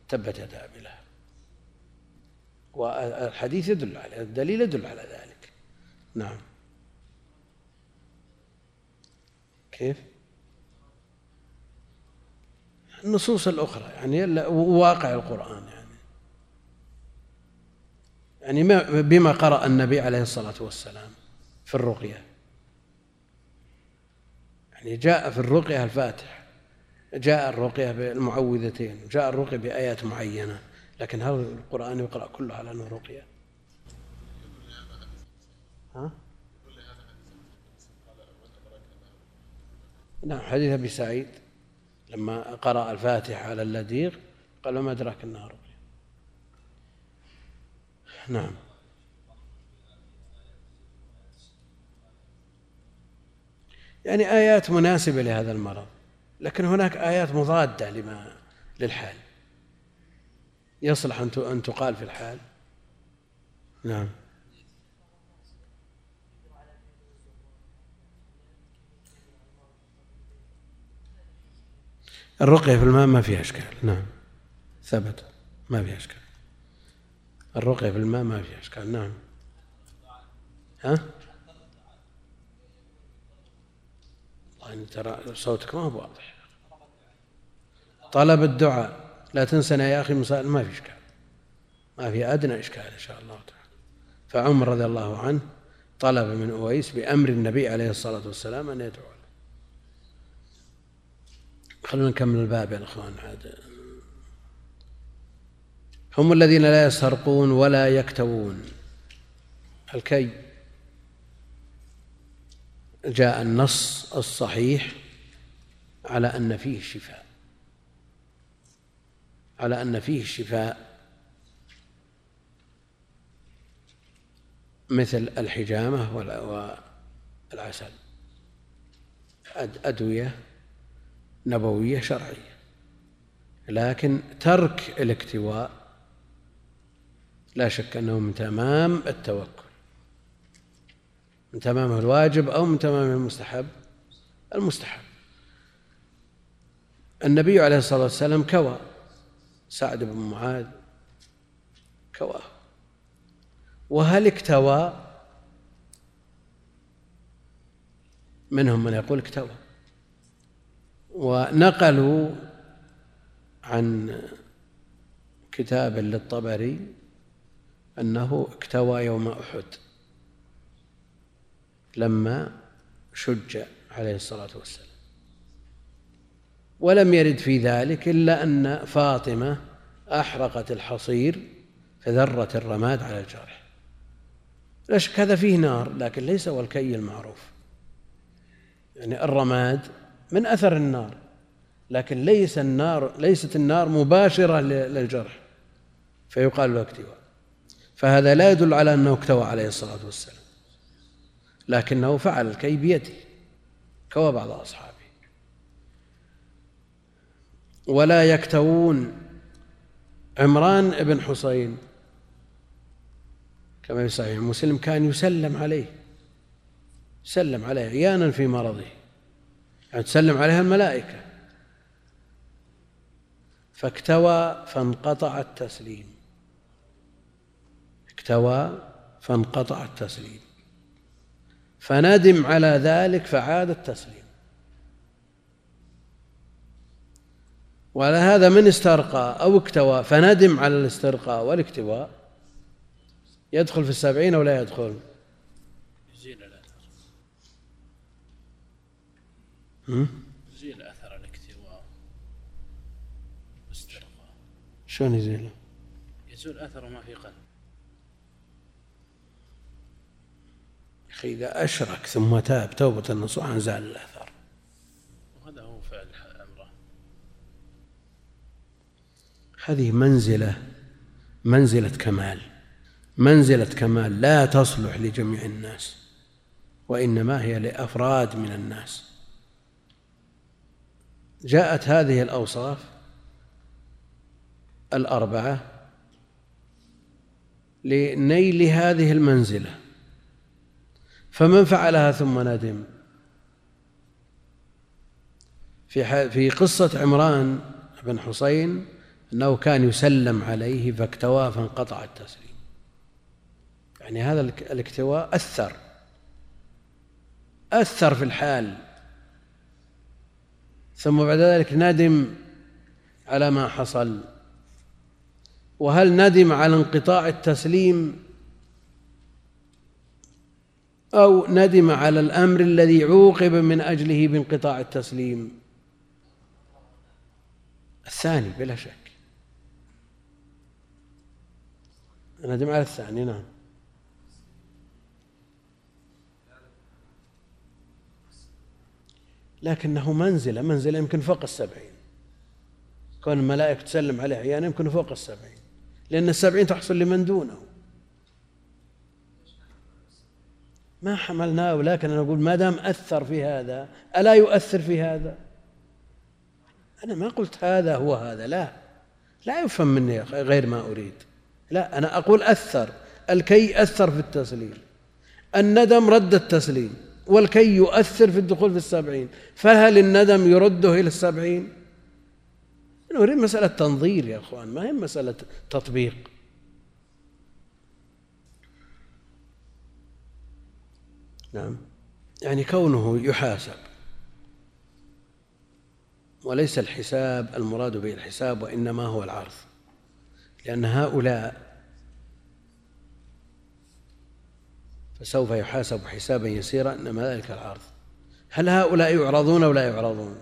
تبت يدا أبي لهب والحديث يدل على الدليل يدل على ذلك. نعم. كيف؟ النصوص الأخرى يعني واقع القرآن يعني. يعني ما بما قرأ النبي عليه الصلاة والسلام في الرقية. يعني جاء في الرقية الفاتح جاء الرقية بالمعوذتين جاء الرقية بآيات معينة لكن هل القرآن يقرأ كله على أنه رقية. ها؟ نعم حديث أبي سعيد لما قرأ الفاتحة على اللديغ قال وما أدراك أنها رقية. نعم. يعني آيات مناسبة لهذا المرض لكن هناك آيات مضادة لما للحال. يصلح أن تقال في الحال. نعم. الرقية في الماء ما فيها إشكال. نعم. ثبت ما فيها إشكال. الرقية في الماء ما فيها إشكال. نعم. ها؟ والله ترى صوتك ما هو واضح. طلب الدعاء. لا تنسنا يا أخي مسائل ما في إشكال. ما في أدنى إشكال إن شاء الله تعالى. فعمر رضي الله عنه طلب من أويس بأمر النبي عليه الصلاة والسلام أن يدعو له. خلونا نكمل الباب يا إخوان. عاد. هم الذين لا يسرقون ولا يكتوون. الكي. جاء النص الصحيح على أن فيه الشفاء. على أن فيه الشفاء مثل الحجامة والعسل. أدوية نبوية شرعية. لكن ترك الاكتواء لا شك أنه من تمام التوكل. من تمام الواجب أو من تمام المستحب؟ المستحب. النبي عليه الصلاة والسلام كوى. سعد بن معاذ كواه. وهل اكتوى؟ منهم من يقول اكتوى. ونقلوا عن كتاب للطبري أنه اكتوى يوم أحد. لما شج عليه الصلاة والسلام. ولم يرد في ذلك إلا أن فاطمة أحرقت الحصير فذرت الرماد على الجرح. لا شك هذا فيه نار؟ لكن ليس هو الكي المعروف. يعني الرماد من أثر النار لكن ليس النار ليست النار مباشرة للجرح فيقال له اكتواء فهذا لا يدل على أنه اكتوى عليه الصلاة والسلام. لكنه فعل الكي بيده كوى بعض أصحابه. ولا يكتوون. عمران بن حصين كما في صحيح مسلم كان يسلم عليه سلم عليه عيانا في مرضه. يعني تسلم عليها الملائكة. فاكتوى فانقطع التسليم. اكتوى فانقطع التسليم. فندم على ذلك فعاد التسليم. وعلى هذا من استرقى أو اكتوى فندم على الاسترقاء والاكتواء. يدخل في السبعين أو لا يدخل؟ يزيل الأثر. يزيل أثر الاكتواء والاسترقاء. شلون يزيله؟ يزول أثر ما في قلب. أخي إذا أشرك ثم تاب توبة نصوحا زال الأثر. وهذا هو فعل أمره. هذه منزلة منزلة كمال منزلة كمال لا تصلح لجميع الناس وإنما هي لأفراد من الناس. جاءت هذه الأوصاف الأربعة لنيل هذه المنزلة. فمن فعلها ثم ندم. في في قصة عمران بن حصين أنه كان يسلم عليه فاكتوى فانقطع التسليم. يعني هذا الاكتواء أثر أثر في الحال. ثم بعد ذلك ندم على ما حصل. وهل ندم على انقطاع التسليم؟ أو ندم على الأمر الذي عوقب من أجله بانقطاع التسليم. الثاني بلا شك. ندم على الثاني نعم. لكنه منزلة منزلة يمكن فوق السبعين. كون الملائكة تسلم عليه أحيانا يمكن فوق السبعين. لأن السبعين تحصل لمن دونه. ما حملناه ولكن أنا أقول ما دام أثر في هذا ألا يؤثر في هذا؟ أنا ما قلت هذا هو هذا لا. لا يفهم مني غير ما أريد. لا أنا أقول أثر. الكي أثر في التسليم. الندم رد التسليم. والكي يؤثر في الدخول في السبعين. فهل الندم يرده إلى السبعين؟ أنا أريد مسألة تنظير يا أخوان ما هي مسألة تطبيق. نعم. يعني كونه يحاسب. وليس الحساب المراد به الحساب وإنما هو العرض. لأن هؤلاء فسوف يحاسب حسابا يسيرا إنما ذلك العرض. هل هؤلاء يعرضون أو لا يعرضون؟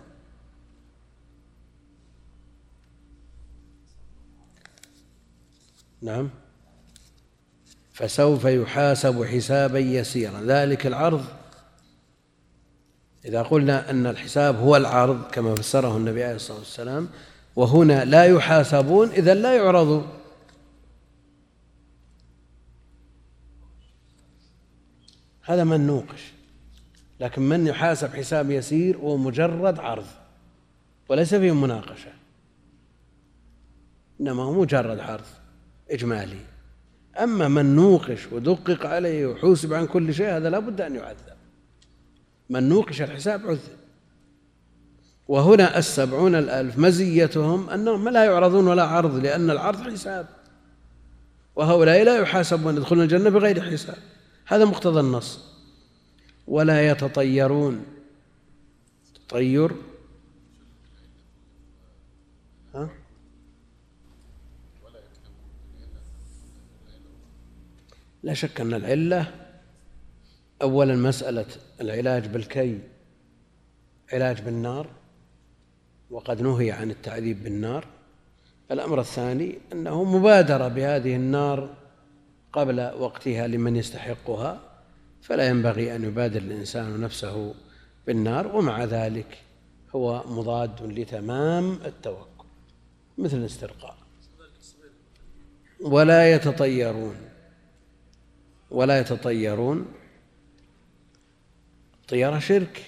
نعم. فسوف يحاسب حسابا يسيرا. ذلك العرض إذا قلنا أن الحساب هو العرض كما فسره النبي عليه الصلاة والسلام وهنا لا يحاسبون إذا لا يعرضون هذا من نوقش لكن من يحاسب حساب يسير هو مجرد عرض وليس فيه مناقشة إنما هو مجرد عرض إجمالي. أما من نوقش ودقق عليه وحوسب عن كل شيء هذا لا بد أن يعذب. من نوقش الحساب عذب. وهنا السبعون الألف مزيتهم أنهم لا يعرضون ولا عرض لأن العرض حساب. وهؤلاء لا يحاسبون يدخلون الجنة بغير حساب. هذا مقتضى النص. ولا يتطيرون. تطير لا شك أن العلة أولا مسألة العلاج بالكي علاج بالنار وقد نهي عن التعذيب بالنار. الأمر الثاني أنه مبادرة بهذه النار قبل وقتها لمن يستحقها فلا ينبغي أن يبادر الإنسان نفسه بالنار ومع ذلك هو مضاد لتمام التوكل مثل الاسترقاء. ولا يتطيرون. ولا يتطيرون. طيرة شرك.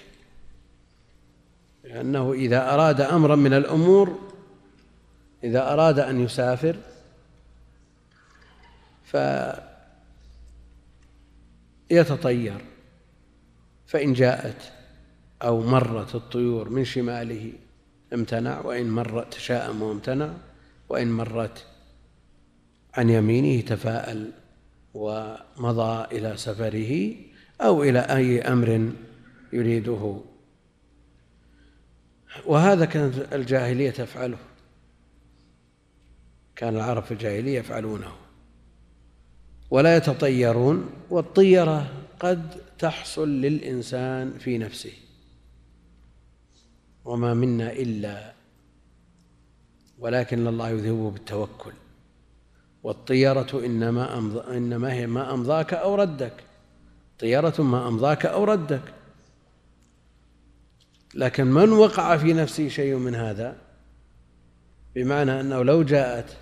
لأنه إذا أراد أمرا من الأمور إذا أراد أن يسافر فيتطير فإن جاءت أو مرت الطيور من شماله امتنع وإن مرت تشاءم وامتنع وإن مرت عن يمينه تفاءل. ومضى إلى سفره أو إلى أي أمر يريده. وهذا كانت الجاهلية تفعله. كان العرب في الجاهلية يفعلونه. ولا يتطيرون والطيرة قد تحصل للإنسان في نفسه. وما منا إلا ولكن الله يذهبه بالتوكل. والطيرة إنما أمض... إنما هي ما أمضاك أو ردك. طيرة ما أمضاك أو ردك. لكن من وقع في نفسه شيء من هذا؟ بمعنى أنه لو جاءت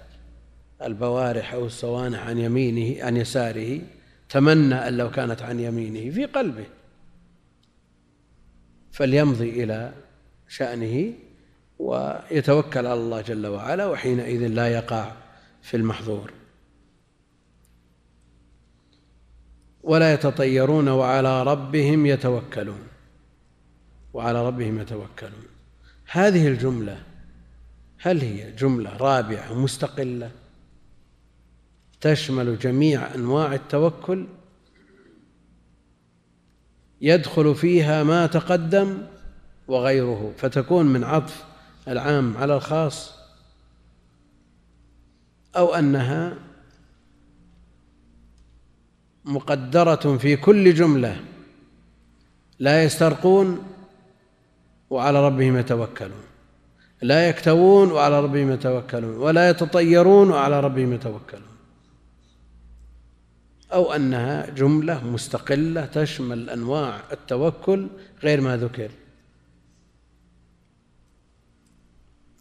البوارح أو الصوانح عن يمينه عن يساره تمنى أن لو كانت عن يمينه في قلبه. فليمضي إلى شأنه ويتوكل على الله جل وعلا وحينئذ لا يقع في المحظور. ولا يتطيرون وعلى ربهم يتوكلون. وعلى ربهم يتوكلون. هذه الجملة هل هي جملة رابعه مستقلة؟ تشمل جميع أنواع التوكل؟ يدخل فيها ما تقدم وغيره فتكون من عطف العام على الخاص؟ أو أنها مقدرة في كل جملة لا يسترقون وعلى ربهم يتوكلون لا يكتوون وعلى ربهم يتوكلون ولا يتطيرون وعلى ربهم يتوكلون. أو أنها جملة مستقلة تشمل أنواع التوكل غير ما ذكر.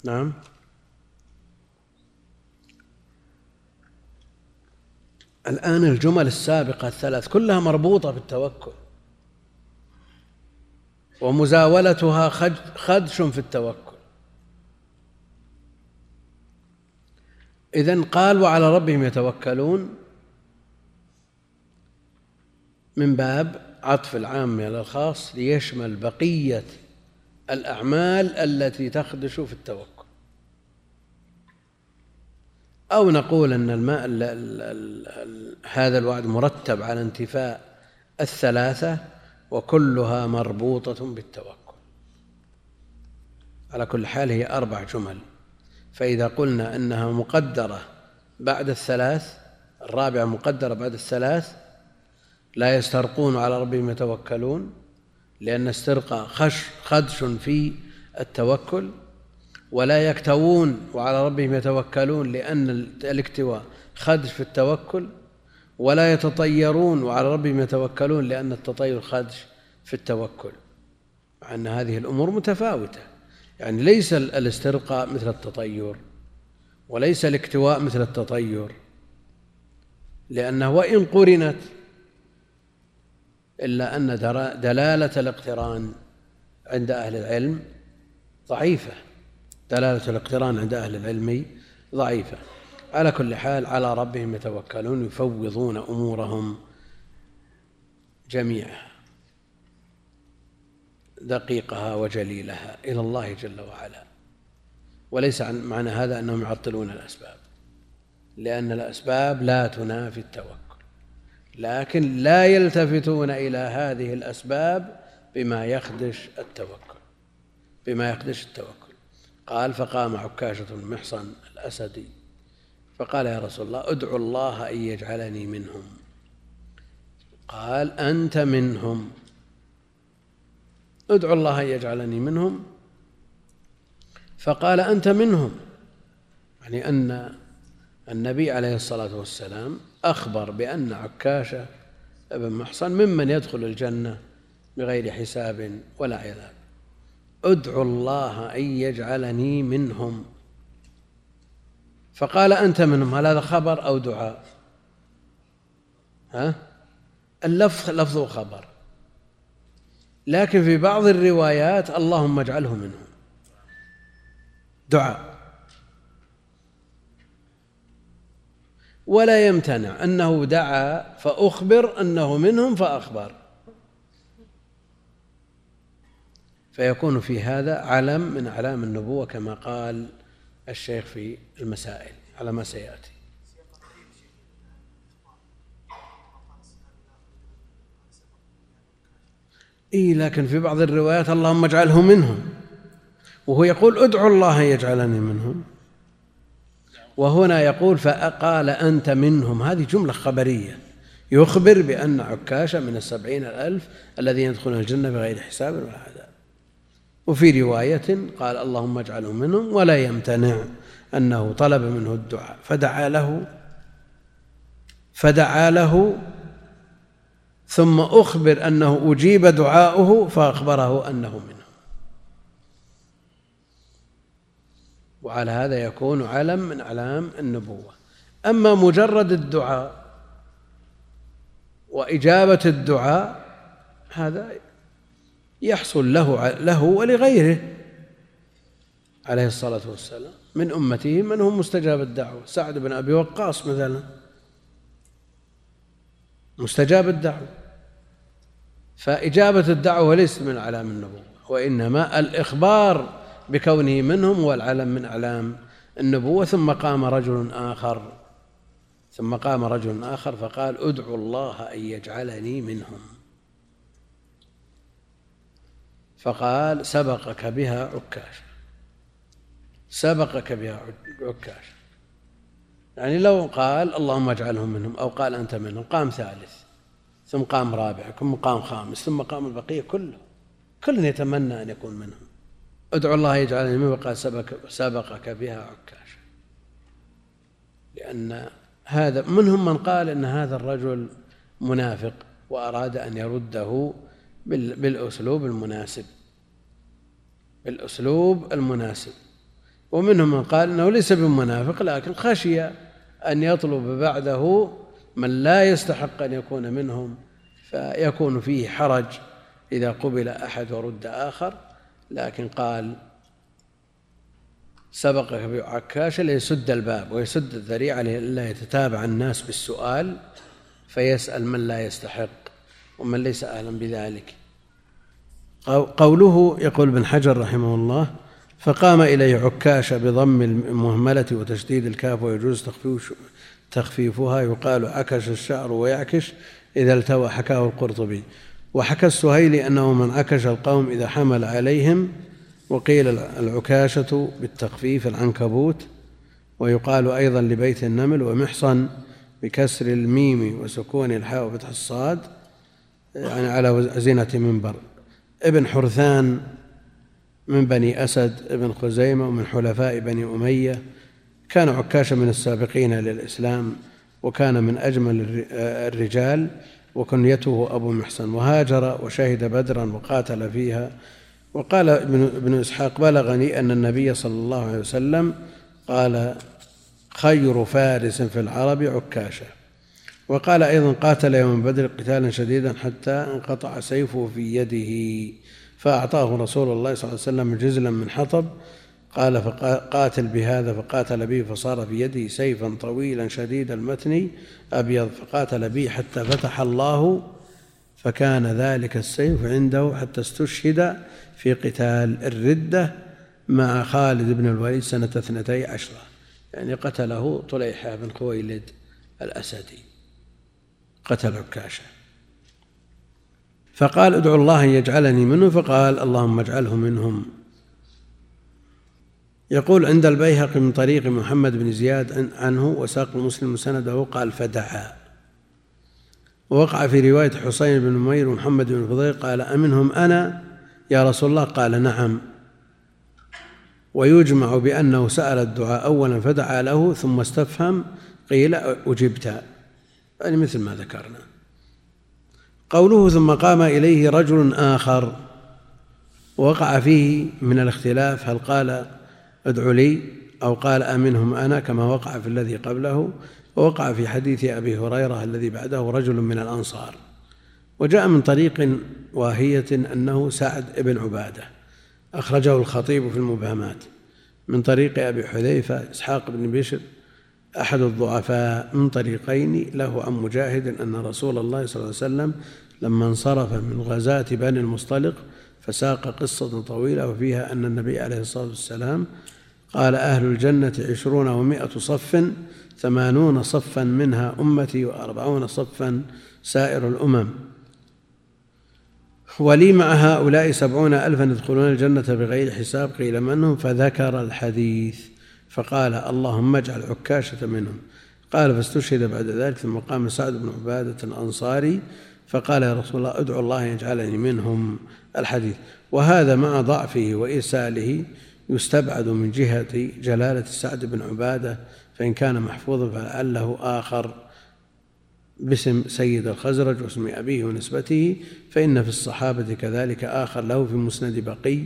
نعم. الآن الجمل السابقة الثلاث كلها مربوطة بالتوكل. ومزاولتها خدش في التوكل. إذن قال وعلى ربهم يتوكلون. من باب عطف العام على الخاص ليشمل بقية الأعمال التي تخدش في التوكل. أو نقول أن الماء هذا الوعد مرتب على انتفاء الثلاثة وكلها مربوطة بالتوكل. على كل حال هي أربع جمل. فإذا قلنا أنها مقدرة بعد الثلاث الرابعة مقدرة بعد الثلاث لا يسترقون على ربهم يتوكلون لأن استرقى خش خدش في التوكل ولا يكتوون وعلى ربهم يتوكلون لأن الاكتواء خدش في التوكل ولا يتطيرون وعلى ربهم يتوكلون لأن التطير خدش في التوكل. مع أن هذه الأمور متفاوتة. يعني ليس الاسترقاء مثل التطير وليس الاكتواء مثل التطير، لأنه وإن قرنت إلا أن دلالة الاقتران عند أهل العلم ضعيفة. دلالة الاقتران عند أهل العلم ضعيفة. على كل حال على ربهم يتوكلون يفوضون أمورهم جميعها دقيقها وجليلها إلى الله جل وعلا. وليس معنى هذا أنهم يعطلون الأسباب لأن الأسباب لا تنافي التوكل لكن لا يلتفتون إلى هذه الأسباب بما يخدش التوكل بما يخدش التوكل. قال فقام عكاشة بن محصن الأسدي فقال يا رسول الله ادعو الله أن يجعلني منهم. قال أنت منهم. ادعو الله أن يجعلني منهم. فقال أنت منهم. يعني أن النبي عليه الصلاة والسلام أخبر بأن عكاشة بن محصن ممن يدخل الجنة بغير حساب ولا عذاب. ادعو الله أن يجعلني منهم. فقال أنت منهم هل هذا خبر أو دعاء؟ ها؟ اللفظ لفظ خبر. لكن في بعض الروايات اللهم اجعله منهم. دعاء. ولا يمتنع. أنه دعا فأخبر أنه منهم فأخبر. فيكون في هذا علم من أعلام النبوة كما قال الشيخ في المسائل على ما سيأتي. إيه لكن في بعض الروايات اللهم اجعله منهم. وهو يقول ادعوا الله أن يجعلني منهم. وهنا يقول فقال أنت منهم. هذه جملة خبرية. يخبر بأن عكاشة من السبعين الألف الذين يدخلون الجنة بغير حساب ولا عذاب وفي رواية قال اللهم اجعله منهم ولا يمتنع أنه طلب منه الدعاء فدعا له فدعا له ثم أخبر أنه أجيب دعاؤه فأخبره أنه منه وعلى هذا يكون علم من أعلام النبوة. أما مجرد الدعاء وإجابة الدعاء هذا يحصل له له ولغيره. عليه الصلاة والسلام. من أمته من هم مستجاب الدعوة. سعد بن أبي وقاص مثلا. مستجاب الدعوة. فإجابة الدعوة ليست من أعلام النبوة وإنما الإخبار بكونه منهم هو العلم من أعلام النبوة. ثم قام رجل آخر ثم قام رجل آخر فقال ادعوا الله أن يجعلني منهم. فقال سبقك بها عكاش. سبقك بها عكاش. يعني لو قال اللهم اجعلهم منهم أو قال أنت منهم قام ثالث ثم قام رابع ثم قام خامس ثم قام البقية كله كل يتمنى أن يكون منهم. ادعو الله يجعلني منهم وقال سبق سبقك بها عكاش. لأن هذا منهم من قال إن هذا الرجل منافق وأراد أن يرده بالأسلوب المناسب. بالاسلوب المناسب. ومنهم من قال إنه ليس بمنافق لكن خشي أن يطلب بعده من لا يستحق أن يكون منهم فيكون فيه حرج إذا قبل أحد ورد آخر. لكن قال سبقك بعكاشة ليسد الباب ويسد الذريعة لئلا يتتابع الناس بالسؤال فيسأل من لا يستحق ومن ليس أهلا بذلك. قوله يقول ابن حجر رحمه الله فقام إليه عكاشة بضم المهملة وتشديد الكاف ويجوز تخفيفها يقال عكش الشعر ويعكش إذا التوى حكاه القرطبي. وحكى السهيلي أنه من عكش القوم إذا حمل عليهم وقيل العكاشة بالتخفيف العنكبوت ويقال أيضا لبيت النمل ومحصن بكسر الميم وسكون الحاء وفتح الصاد يعني على زينة منبر. ابن حرثان من بني أسد ابن خزيمة ومن حلفاء بني أمية. كان عكاشا من السابقين للإسلام وكان من أجمل الرجال وكنيته أبو محسن. وهاجر وشهد بدرا وقاتل فيها. وقال ابن إسحاق بلغني أن النبي صلى الله عليه وسلم قال خير فارس في العرب عكاشة. وقال أيضا قاتل يوم بدر قتالا شديدا حتى انقطع سيفه في يده فأعطاه رسول الله صلى الله عليه وسلم جزلا من حطب قال فقاتل بهذا فقاتل به فصار في يده سيفا طويلا شديد المتن أبيض فقاتل به حتى فتح الله فكان ذلك السيف عنده حتى استشهد في قتال الردة مع خالد بن الوليد سنة اثنتي عشرة يعني قتله طليحة بن خويلد الأسدي. قتل عكاشة. فقال ادعو الله أن يجعلني منه فقال اللهم اجعله منهم. يقول عند البيهقي من طريق محمد بن زياد عنه وساق مسلم سنده قال فدعا ووقع في رواية حسين بن نمير ومحمد بن فضيل قال أمنهم أنا؟ يا رسول الله قال نعم. ويجمع بأنه سأل الدعاء أولا فدعا له ثم استفهم قيل أجبت. يعني مثل ما ذكرنا. قوله ثم قام إليه رجل آخر وقع فيه من الاختلاف هل قال ادع لي أو قال أمنهم أنا كما وقع في الذي قبله ووقع في حديث أبي هريرة الذي بعده رجل من الأنصار. وجاء من طريق واهية أنه سعد بن عبادة أخرجه الخطيب في المبهمات. من طريق أبي حذيفة إسحاق بن بشر أحد الضعفاء من طريقين له عن مجاهد أن رسول الله صلى الله عليه وسلم لما انصرف من غزاة بني المصطلق فساق قصة طويلة وفيها أن النبي عليه الصلاة والسلام قال أهل الجنة عشرون ومائة صف ثمانون صفا منها أمتي وأربعون صفا سائر الأمم. ولي مع هؤلاء سبعون ألفا يدخلون الجنة بغير حساب قيل من هم؟ فذكر الحديث. فقال اللهم اجعل عكاشة منهم. قال فاستشهد بعد ذلك ثم قام سعد بن عبادة الأنصاري فقال يا رسول الله ادعو الله أن يجعلني منهم. الحديث وهذا مع ضعفه وإرساله يستبعد من جهة جلالة سعد بن عبادة فإن كان محفوظا فلعله آخر. باسم سيد الخزرج واسم أبيه ونسبته فإن في الصحابة كذلك آخر له في مسند بقي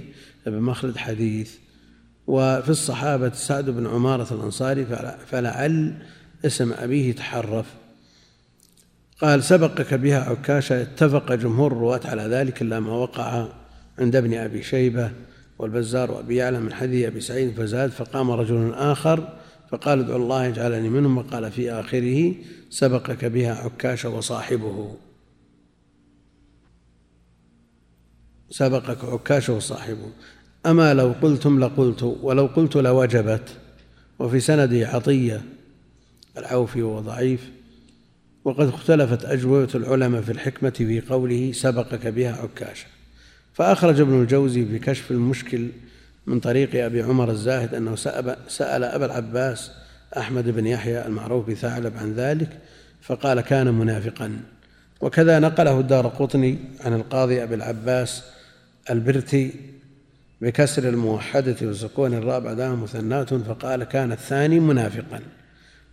بن مخلد حديث. وفي الصحابة سعد بن عمارة الأنصاري فلعل اسم أبيه تحرف. قال سبقك بها عكاشة اتفق جمهور الرواة على ذلك إلا ما وقع عند ابن أبي شيبة والبزار وأبي يعلم من حديث أبي سعيد فزاد فقام رجل آخر فقال ادعو الله يجعلني منهم وقال في آخره سبقك بها عكاشة وصاحبه سبقك عكاشة وصاحبه. أما لو قلتم لقلت ولو قلت لوجبت. وفي سنده عطية العوفي وهو ضعيف. وقد اختلفت أجوبة العلماء في الحكمة في قوله سبقك بها عكاشة فأخرج ابن الجوزي في كشف المشكل من طريق أبي عمر الزاهد أنه سأل أبا العباس أحمد بن يحيى المعروف بثعلب عن ذلك فقال كان منافقا. وكذا نقله الدار قطني عن القاضي أبي العباس البرتي بكسر الموحدة وسكون الراء بعدها مثنات فقال كان الثاني منافقا.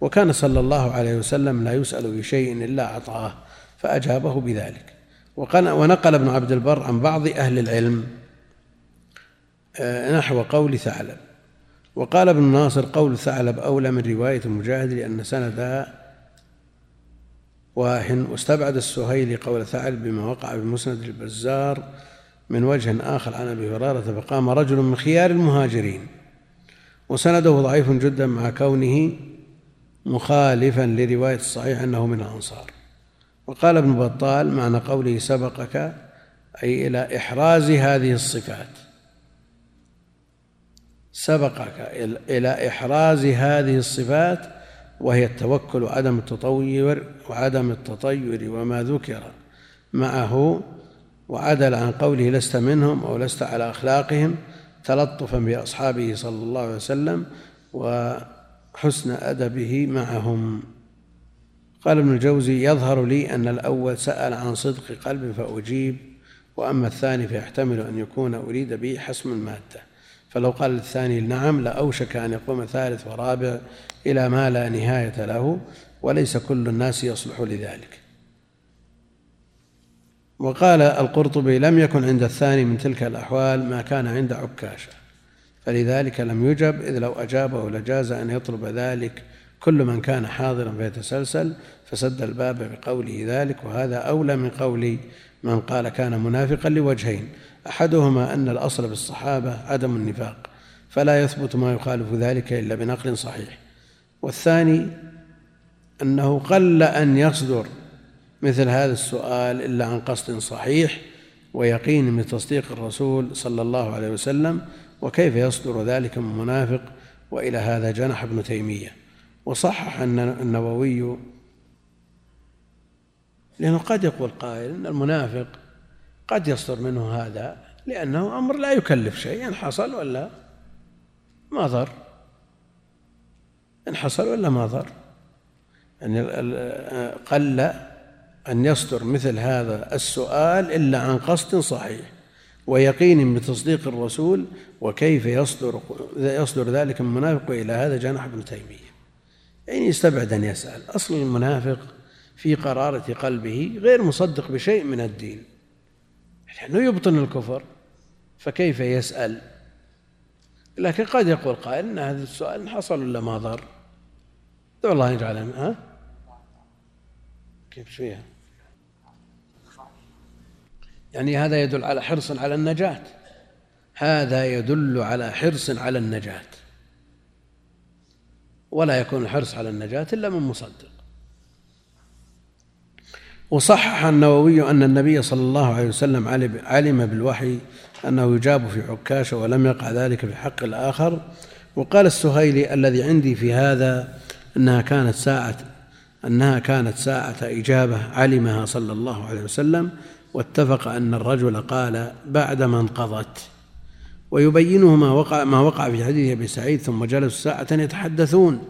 وكان صلى الله عليه وسلم لا يسأل بشيء إلا أعطاه فأجابه بذلك. ونقل ابن عبد البر عن بعض أهل العلم آه، نحو قول ثعلب. وقال ابن ناصر قول ثعلب أولى من رواية المجاهد لأن سندها واهن واستبعد السهيلي قول ثعلب بما وقع في مسند البزار من وجه آخر عن أبي هريرة فقام رجل من خيار المهاجرين وسنده ضعيف جدا مع كونه مخالفا لرواية الصحيح أنه من الأنصار. وقال ابن بطال معنى قوله سبقك أي إلى إحراز هذه الصفات. سبقك إلى إحراز هذه الصفات وهي التوكل وعدم التطور وعدم التطير وما ذكر معه وعدل عن قوله لست منهم أو لست على أخلاقهم تلطفا بأصحابه صلى الله عليه وسلم وحسن أدبه معهم. قال ابن الجوزي يظهر لي أن الأول سأل عن صدق قلب فأجيب وأما الثاني فيحتمل أن يكون أريد به حسم المادة. فلو قال الثاني نعم لأوشك أن يقوم ثالث ورابع إلى ما لا نهاية له وليس كل الناس يصلح لذلك. وقال القرطبي لم يكن عند الثاني من تلك الأحوال ما كان عند عكاشة فلذلك لم يجب إذ لو أجابه لجاز أن يطلب ذلك كل من كان حاضرا فيتسلسل فسد الباب بقوله ذلك وهذا أولى من قول من قال كان منافقا لوجهين أحدهما أن الأصل بالصحابة عدم النفاق فلا يثبت ما يخالف ذلك إلا بنقل صحيح والثاني أنه قل أن يصدر مثل هذا السؤال إلا عن قصد صحيح ويقين من تصديق الرسول صلى الله عليه وسلم وكيف يصدر ذلك من منافق وإلى هذا جنح ابن تيمية. وصحح النووي لأنه قد يقول قائل إن المنافق قد يصدر منه هذا لأنه أمر لا يكلف شيء إن حصل ولا ما ضر إن حصل ولا ما ضر يعني قل أن يصدر مثل هذا السؤال إلا عن قصد صحيح ويقين بتصديق الرسول وكيف يصدر يصدر ذلك من المنافق إلى هذا جناح ابن تيمية. يعني يستبعد أن يسأل. أصل المنافق في قرارة قلبه غير مصدق بشيء من الدين. لأنه يبطن الكفر فكيف يسأل؟ لكن قد يقول قائل أن هذا السؤال حصل ولا ما ضر؟ الله يجعل ها؟ كيف فيها؟ يعني هذا يدل على حرص على النجاة. هذا يدل على حرص على النجاة. ولا يكون الحرص على النجاة إلا من مصدق. وصحح النووي أن النبي صلى الله عليه وسلم علم بالوحي أنه يجاب في عكاشة ولم يقع ذلك في حق الآخر. وقال السهيلي الذي عندي في هذا أنها كانت ساعة أنها كانت ساعة إجابة علمها صلى الله عليه وسلم واتفق أن الرجل قال بعدما انقضت ويبينه ما وقع ما وقع في حديث أبي سعيد ثم جلسوا ساعة يتحدثون.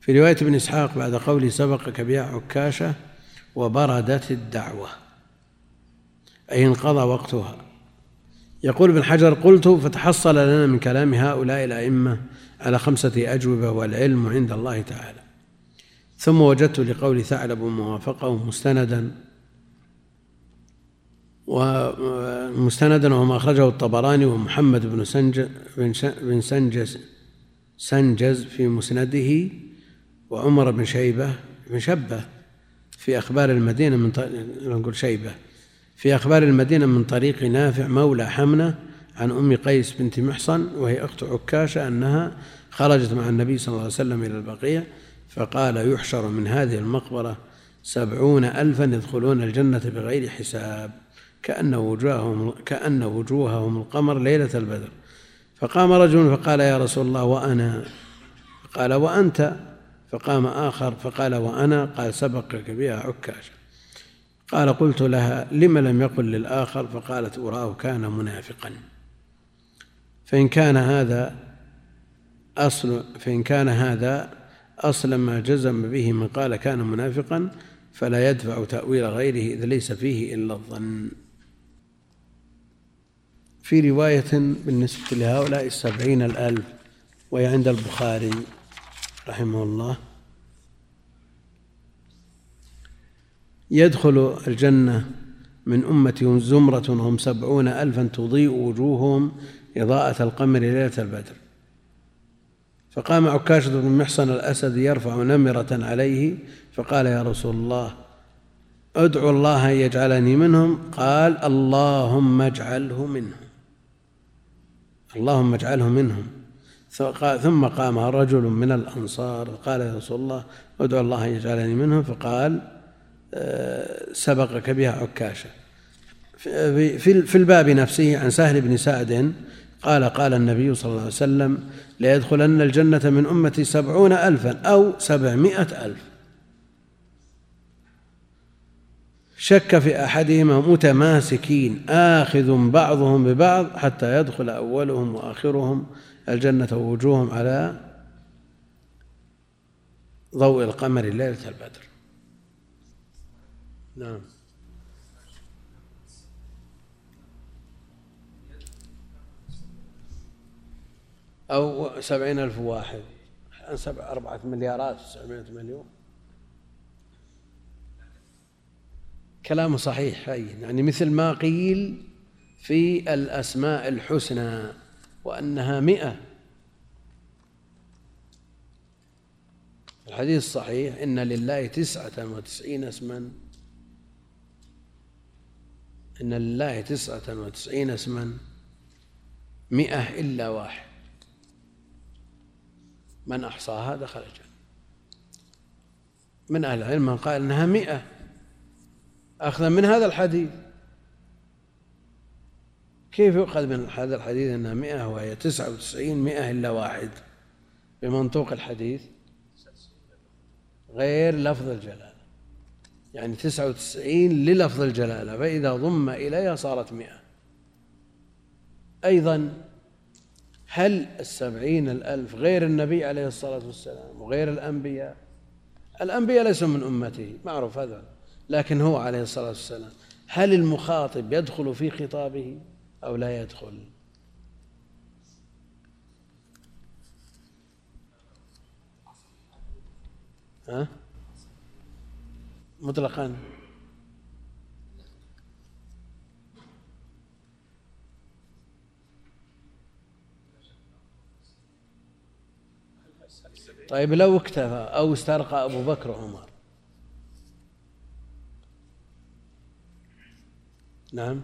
في رواية ابن إسحاق بعد قوله سبقك بها عكاشة وبردت الدعوة أي انقضى وقتها. يقول ابن حجر قلت فتحصل لنا من كلام هؤلاء الأئمة على خمسة أجوبة والعلم عند الله تعالى. ثم وجدت لقول ثعلب موافقه مستندا ومستندا وما أخرجه الطبراني ومحمد بن سنج بن سنجر سنجر في مسنده وعمر بن شيبة بن شبة في أخبار المدينة من نقول شيبة. في أخبار المدينة من طريق نافع مولى حمنة عن أم قيس بنت محصن وهي أخت عكاشة أنها خرجت مع النبي صلى الله عليه وسلم إلى البقية فقال يحشر من هذه المقبرة سبعون ألفا يدخلون الجنة بغير حساب. كأن وجوههم كأن وجوههم القمر ليلة البدر. فقام رجل فقال يا رسول الله وأنا؟ قال وأنت؟ فقام آخر فقال وأنا؟ قال سبقك بها عكاشة قال قلت لها لم لم يقل للآخر؟ فقالت أراه كان منافقا. فإن كان هذا أصل فإن كان هذا أصلا ما جزم به من قال كان منافقا فلا يدفع تأويل غيره إذ ليس فيه إلا الظن. في رواية بالنسبة لهؤلاء السبعين الألف وهي عند البخاري رحمه الله. يدخل الجنة من أمتهم زمرة هم سبعون ألفا تضيء وجوههم إضاءة القمر ليلة البدر. فقام عكاشة بن محصن الأسد يرفع نمرة عليه فقال يا رسول الله ادعو الله أن يجعلني منهم. قال اللهم اجعله منهم. اللهم اجعله منهم. ثم قام رجل من الأنصار قال يا رسول الله ادعو الله أن يجعلني منهم فقال آه، سبقك بها عكاشة. في الباب نفسه عن سهل بن سعد قال قال النبي صلى الله عليه وسلم ليدخلن الجنة من أمتي سبعون ألفا أو سبعمائة ألف. شك في أحدهما متماسكين آخذ بعضهم ببعض حتى يدخل أولهم وآخرهم الجنة ووجوههم على ضوء القمر ليلة البدر. نعم. أو سبعين ألف واحد سبع أربعة مليارات سبعمائة مليون. كلامه صحيح أي. يعني مثل ما قيل في الأسماء الحسنى وأنها مئة. الحديث الصحيح إن لله تسعة وتسعين اسما. إن لله تسعة وتسعين اسما. مئة إلا واحد. من أحصاها دخل الجنة. من أهل العلم من قال إنها مئة. أخذا من هذا الحديث. كيف يؤخذ من هذا الحديث أنها مئة وهي تسعة وتسعين مئة إلا واحد؟ بمنطوق الحديث. غير لفظ الجلالة. يعني تسعة وتسعين للفظ الجلالة. فإذا ضم إليها صارت مئة. أيضا هل السبعين الألف غير النبي عليه الصلاة والسلام وغير الأنبياء؟ الأنبياء ليسوا من أمته. معروف هذا. لكن هو عليه الصلاة والسلام. هل المخاطب يدخل في خطابه أو لا يدخل؟ ها؟ مطلقا. طيب لو اكتفى أو استرقى أبو بكر وعمر نعم.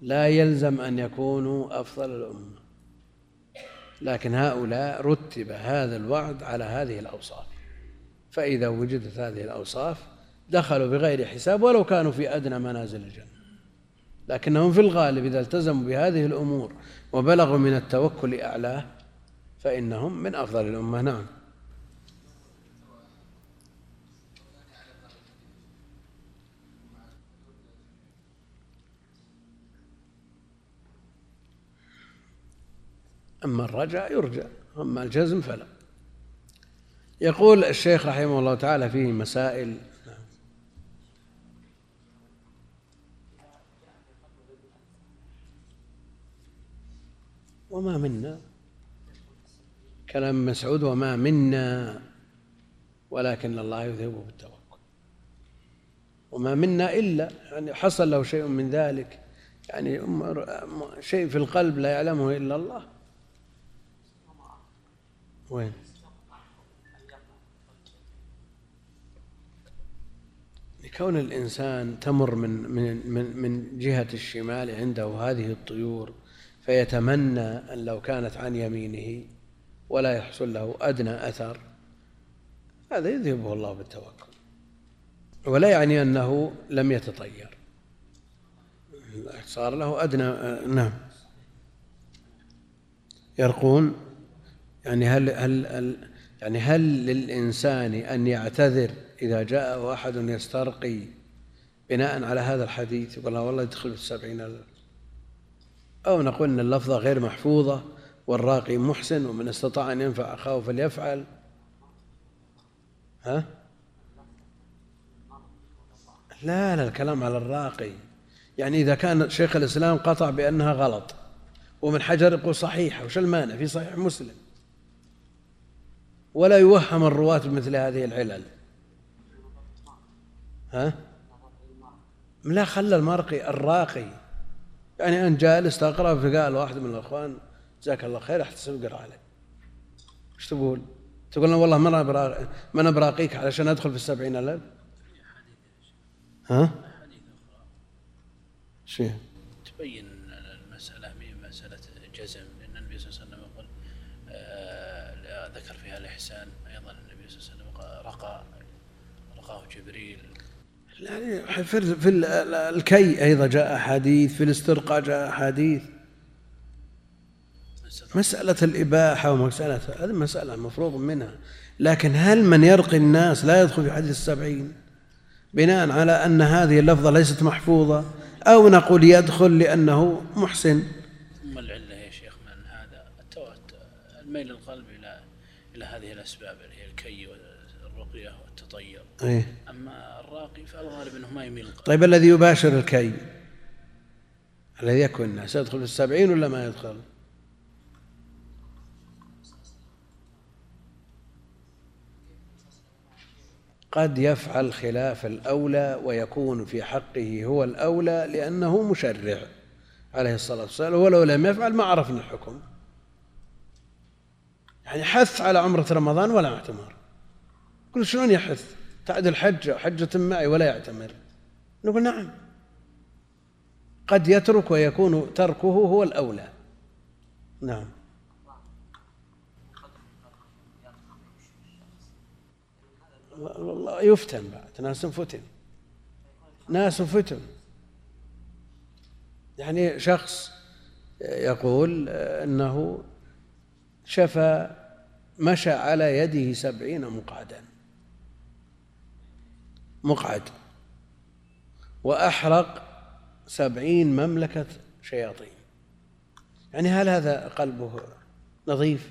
لا يلزم أن يكونوا أفضل الأمة. لكن هؤلاء رتب هذا الوعد على هذه الأوصاف. فإذا وجدت هذه الأوصاف دخلوا بغير حساب ولو كانوا في أدنى منازل الجنة. لكنهم في الغالب إذا التزموا بهذه الأمور وبلغوا من التوكل أعلاه فإنهم من أفضل الأمة. نعم. أما الرجاء يرجى أما الجزم فلا. يقول الشيخ رحمه الله تعالى فيه مسائل. وما منا. كلام مسعود وما منا ولكن الله يذهب بالتوكل. وما منا إلا يعني حصل له شيء من ذلك. يعني شيء في القلب لا يعلمه إلا الله. وين؟ لكون الإنسان تمر من من من من جهة الشمال عنده هذه الطيور فيتمنى أن لو كانت عن يمينه ولا يحصل له أدنى أثر هذا يذهبه الله بالتوكل. ولا يعني أنه لم يتطير. صار له أدنى نعم. يرقون؟ يعني هل هل, هل يعني هل للإنسان أن يعتذر إذا جاء أحد يسترقي بناء على هذا الحديث يقول له والله يدخل في السبعين ألف أو نقول أن اللفظة غير محفوظة والراقي محسن ومن استطاع أن ينفع أخاه فليفعل. ها؟ لا لا الكلام على الراقي. يعني إذا كان شيخ الإسلام قطع بأنها غلط ومن حجر يقول صحيحة وش المانع؟ في صحيح مسلم. ولا يوهم الرواة بمثل هذه العلل. ها؟ لا خلى المرقي الراقي. يعني أن جالس تقرأ فقال واحد من الأخوان جزاك الله خير أحتسب اقرا عليه إيش تقول؟ تقول والله ما أنا ما أنا براقيك علشان أدخل في السبعين ألف. ها؟ شو؟ تبين المسألة من مسألة جزم لأن النبي صلى الله عليه وسلم يقول آه ذكر فيها الإحسان أيضا النبي صلى الله عليه وسلم رقى رقاه جبريل يعني في الكي أيضا جاء أحاديث في الاسترقاء جاء أحاديث مسألة الإباحة ومسألة هذه مسألة مفروض منها. لكن هل من يرقي الناس لا يدخل في حديث السبعين؟ بناء على أن هذه اللفظة ليست محفوظة أو نقول يدخل لأنه محسن. ثم العلة يا شيخ من هذا. الميل القلب إلى إلى هذه الأسباب اللي هي الكي والرقية والتطير. أيه؟ فالغالب أنه ما يميل طيب الذي يباشر الكي؟ الذي يكون الناس يدخل في السبعين ولا ما يدخل؟ قد يفعل خلاف الأولى ويكون في حقه هو الأولى لأنه مشرع عليه الصلاة والسلام ولو لم يفعل ما عرفنا الحكم. يعني حث على عمرة رمضان ولا اعتمار. يقول شلون يحث؟ تعدل حجة حجة معي ولا يعتمر. نقول نعم. قد يترك ويكون تركه هو الأولى. نعم. والله يفتن بعد. ناس فتن. ناس فتن. يعني شخص يقول إنه شفى مشى على يده سبعين مقعدا. مقعد. وأحرق سبعين مملكة شياطين. يعني هل هذا قلبه نظيف؟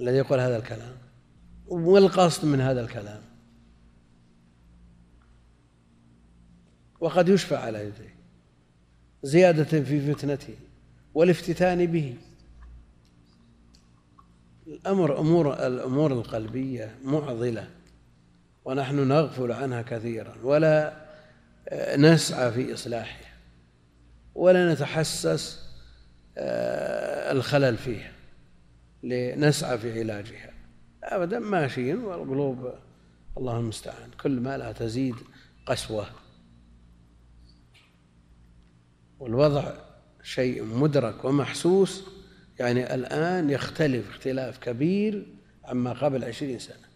الذي يقول هذا الكلام. وما القصد من هذا الكلام؟ وقد يشفى على يديه. زيادة في فتنته والافتتان به. الأمر أمور الأمور القلبية معضلة. ونحن نغفل عنها كثيرا ولا نسعى في إصلاحها ولا نتحسس آه، الخلل فيها لنسعى في علاجها. أبدا ماشيين والقلوب الله المستعان كل ما لا تزيد قسوة. والوضع شيء مدرك ومحسوس يعني الآن يختلف اختلاف كبير عما قبل عشرين سنة.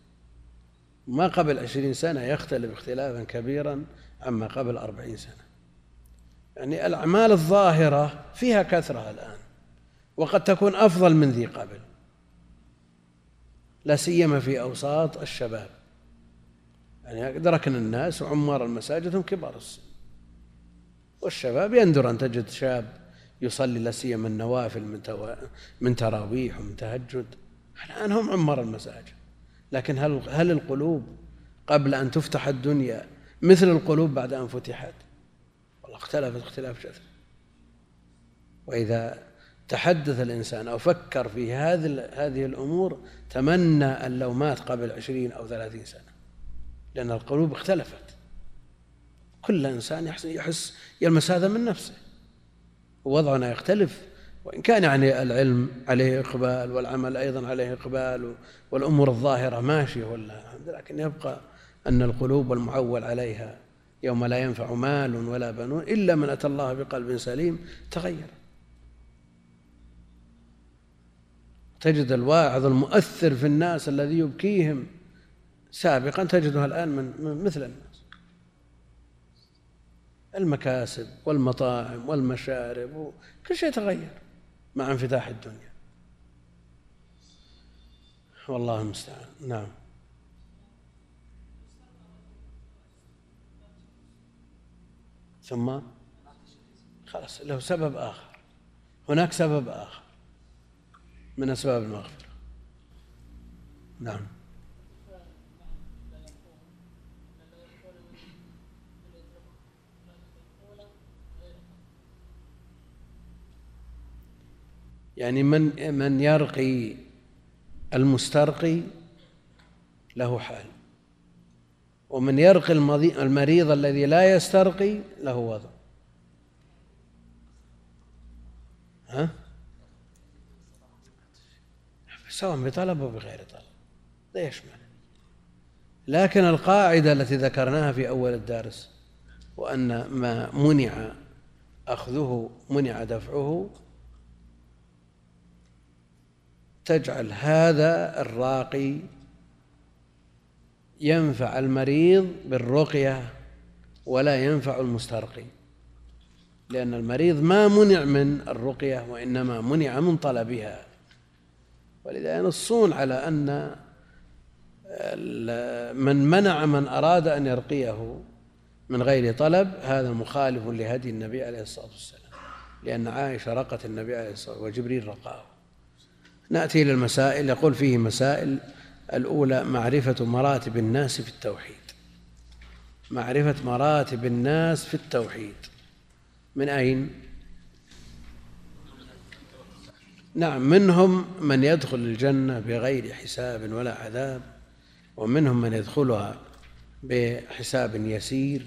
ما قبل عشرين سنة يختلف اختلافا كبيرا عما قبل أربعين سنة. يعني الأعمال الظاهرة فيها كثرة الآن وقد تكون أفضل من ذي قبل. لا سيما في أوساط الشباب. يعني أدركنا الناس وعمار المساجد هم كبار السن. والشباب يندر أن تجد شاب يصلي لا سيما النوافل من من تراويح ومن تهجد. الآن هم عمار المساجد. لكن هل هل القلوب قبل أن تفتح الدنيا مثل القلوب بعد أن فتحت؟ والله اختلفت اختلاف جذري وإذا تحدث الإنسان أو فكر في هذه هذه الأمور تمنى أن لو مات قبل عشرين أو ثلاثين سنة لأن القلوب اختلفت. كل إنسان يحس, يحس يلمس هذا من نفسه. ووضعنا يختلف وإن كان يعني العلم عليه إقبال والعمل أيضا عليه إقبال والأمور الظاهرة ماشية ولا لكن يبقى أن القلوب المعول عليها يوم لا ينفع مال ولا بنون إلا من أتى الله بقلب سليم تغير. تجد الواعظ المؤثر في الناس الذي يبكيهم سابقا تجدها الآن من مثل الناس. المكاسب والمطاعم والمشارب كل شيء تغير. مع انفتاح الدنيا. والله المستعان. نعم. ثم خلاص له سبب آخر. هناك سبب آخر من أسباب المغفرة. نعم. يعني من من يرقي المسترقي له حال. ومن يرقي المريض الذي لا يسترقي له وضع. ها؟ سواء بطلب أو بغير طلب. لا يشمل. لكن القاعدة التي ذكرناها في أول الدرس وأن ما منع أخذه منع دفعه تجعل هذا الراقي ينفع المريض بالرقية ولا ينفع المسترقي. لأن المريض ما منع من الرقية وإنما منع من طلبها. ولذا ينصون على أن من منع من أراد أن يرقيه من غير طلب هذا مخالف لهدي النبي عليه الصلاة والسلام. لأن عائشة رقت النبي عليه الصلاة والسلام وجبريل رقاه. نأتي إلى المسائل يقول فيه مسائل الأولى معرفة مراتب الناس في التوحيد. معرفة مراتب الناس في التوحيد. من أين؟ نعم منهم من يدخل الجنة بغير حساب ولا عذاب ومنهم من يدخلها بحساب يسير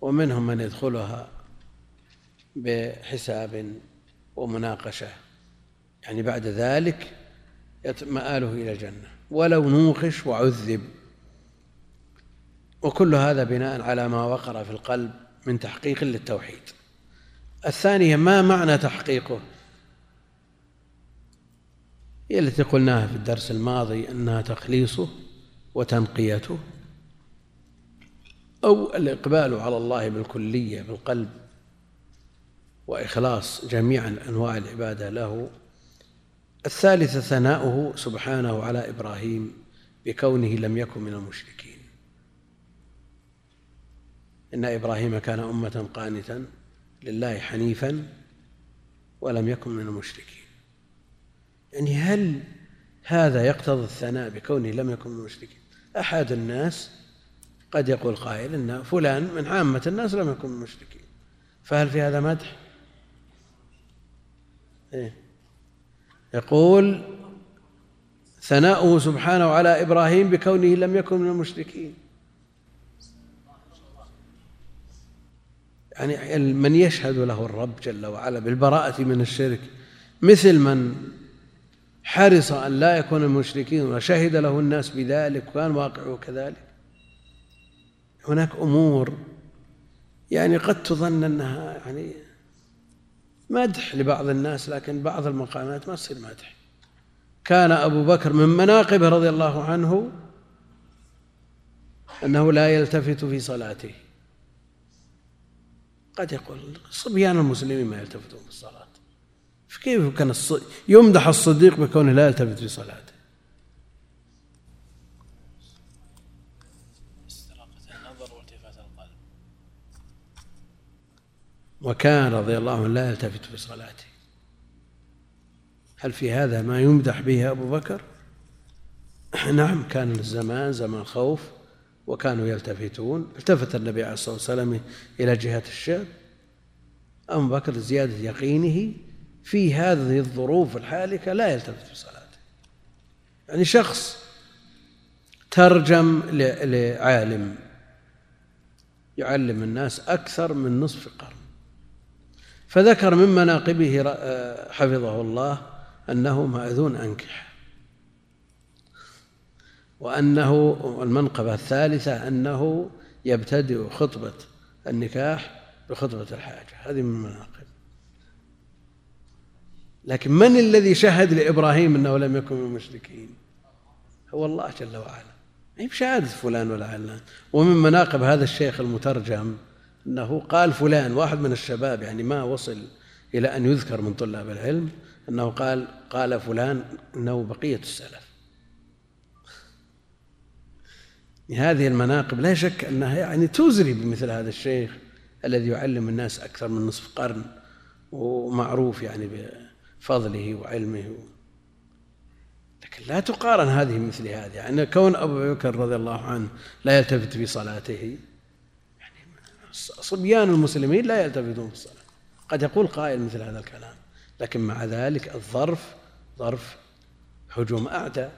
ومنهم من يدخلها بحساب ومناقشة. يعني بعد ذلك مآله إلى الجنة. ولو نوقش وعذب. وكل هذا بناء على ما وقر في القلب من تحقيق للتوحيد. الثانية ما معنى تحقيقه؟ هي التي قلناها في الدرس الماضي أنها تخليصه وتنقيته أو الإقبال على الله بالكلية بالقلب وإخلاص جميع أنواع العبادة له. الثالثة ثناؤه سبحانه على إبراهيم بكونه لم يكن من المشركين إن إبراهيم كان أمة قانتا لله حنيفا ولم يكن من المشركين يعني هل هذا يقتضي الثناء بكونه لم يكن من المشركين أحد الناس قد يقول قائل إن فلان من عامة الناس لم يكن من المشركين فهل في هذا مدح؟ إيه؟ يقول ثناؤه سبحانه على إبراهيم بكونه لم يكن من المشركين. يعني من يشهد له الرب جل وعلا بالبراءة من الشرك مثل من حرص أن لا يكون المشركين وشهد له الناس بذلك وكان واقعه كذلك. هناك أمور يعني قد تظن أنها يعني مدح لبعض الناس لكن بعض المقامات ما تصير مدح. كان أبو بكر من مناقبه رضي الله عنه أنه لا يلتفت في صلاته. قد يقول صبيان المسلمين ما يلتفتون في الصلاة فكيف كان يمدح الصديق بكونه لا يلتفت في صلاته؟ وكان رضي الله عنه لا يلتفت في صلاته. هل في هذا ما يمدح به أبو بكر؟ نعم كان الزمان زمان خوف وكانوا يلتفتون. التفت النبي عليه الصلاة والسلام إلى جهة الشام. أبو بكر زيادة يقينه في هذه الظروف الحالكة لا يلتفت في صلاته. يعني شخص ترجم لعالم يعلم الناس أكثر من نصف قرن. فذكر من مناقبه آه، حفظه الله أنه مأذون أنكح. وأنه المنقبة الثالثة أنه يبتدئ خطبة النكاح بخطبة الحاجة. هذه من المناقب. لكن من الذي شهد لإبراهيم أنه لم يكن من المشركين؟ هو الله جل وعلا. ما هي بشهادة فلان ولا علان. ومن مناقب هذا الشيخ المترجم أنه قال فلان واحد من الشباب يعني ما وصل إلى أن يذكر من طلاب العلم أنه قال قال فلان إنه بقية السلف. هذه المناقب لا شك أنها يعني تزري بمثل هذا الشيخ الذي يعلم الناس أكثر من نصف قرن ومعروف يعني بفضله وعلمه. لكن لا تقارن هذه مثل هذه. يعني كون أبو بكر رضي الله عنه لا يلتفت في صلاته صبيان المسلمين لا يلتفتون في الصلاة. قد يقول قائل مثل هذا الكلام. لكن مع ذلك الظرف ظرف هجوم أعداء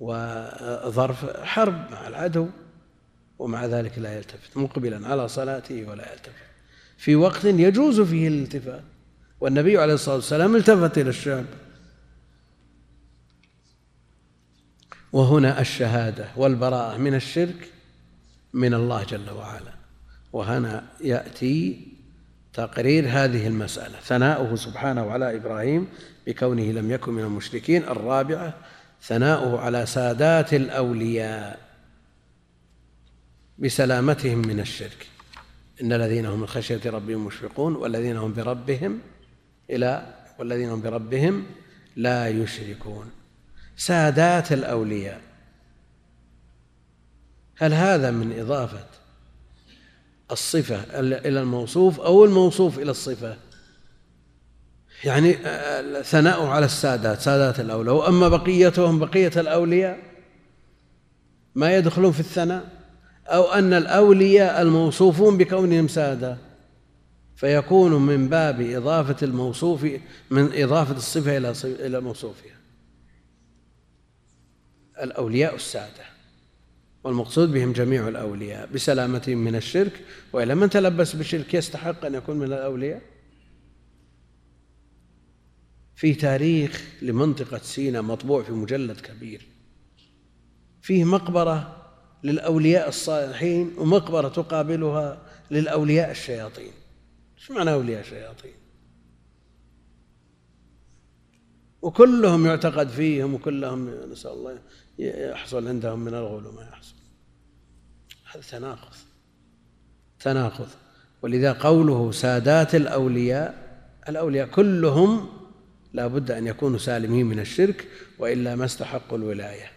وظرف حرب مع العدو ومع ذلك لا يلتفت مقبلا على صلاته ولا يلتفت. في وقت يجوز فيه الالتفات والنبي عليه الصلاة والسلام التفت إلى الشعب وهنا الشهادة والبراءة من الشرك من الله جل وعلا. وهنا يأتي تقرير هذه المسألة. ثناؤه سبحانه على إبراهيم بكونه لم يكن من المشركين. الرابعة ثناؤه على سادات الأولياء بسلامتهم من الشرك. إن الذين هم من خشية ربهم مشفقون والذين هم بربهم إلى والذين هم بربهم لا يشركون. سادات الأولياء. هل هذا من إضافة الصفة إلى الموصوف أو الموصوف إلى الصفة. يعني ثناؤه على السادات سادات الأولياء. وأما بقيتهم بقية الأولياء ما يدخلون في الثناء. أو أن الأولياء الموصوفون بكونهم سادة. فيكون من باب إضافة الموصوف من إضافة الصفة إلى إلى موصوفها. الأولياء السادة. والمقصود بهم جميع الأولياء بسلامتهم من الشرك وإلا من تلبس بالشرك يستحق أن يكون من الأولياء؟ في تاريخ لمنطقة سيناء مطبوع في مجلد كبير فيه مقبرة للأولياء الصالحين ومقبرة تقابلها للأولياء الشياطين. إيش معنى أولياء الشياطين؟ وكلهم يعتقد فيهم وكلهم نسأل الله يحصل عندهم من الغلو ما يحصل. تناقض. تناقض. ولذا قوله سادات الأولياء الأولياء كلهم لا بد أن يكونوا سالمين من الشرك وإلا ما استحقوا الولاية.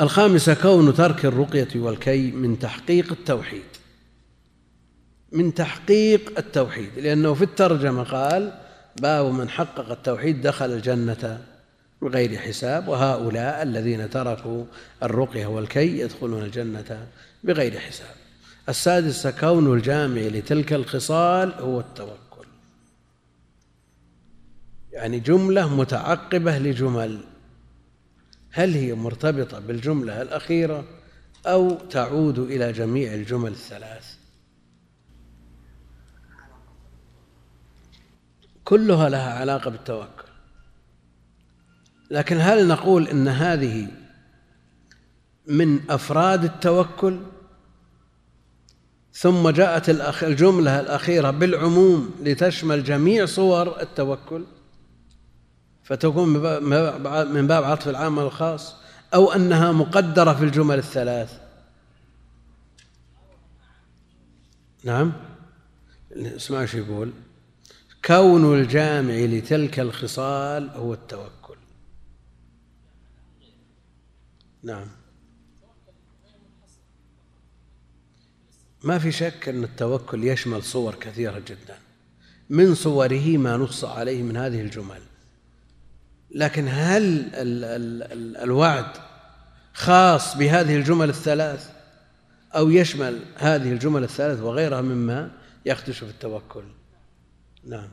الخامسة كون ترك الرقية والكي من تحقيق التوحيد. من تحقيق التوحيد. لأنه في الترجمة قال باب من حقق التوحيد دخل الجنة بغير حساب وهؤلاء الذين تركوا الرقية والكي يدخلون الجنة بغير حساب. السادسة كون الجامع لتلك الخصال هو التوكل. يعني جملة متعقبة لجمل. هل هي مرتبطة بالجملة الأخيرة أو تعود إلى جميع الجمل الثلاث؟ كلها لها علاقة بالتوكل. لكن هل نقول إن هذه من أفراد التوكل؟ ثم جاءت الجملة الأخيرة بالعموم لتشمل جميع صور التوكل فتكون من باب عطف العام على الخاص أو أنها مقدرة في الجمل الثلاث. نعم؟ اسمع شو يقول. كون الجامع لتلك الخصال هو التوكل. نعم. ما في شك أن التوكل يشمل صور كثيرة جدا. من صوره ما نص عليه من هذه الجمل. لكن هل ال ال ال الوعد خاص بهذه الجمل الثلاث؟ أو يشمل هذه الجمل الثلاث وغيرها مما يخدش في التوكل؟ نعم.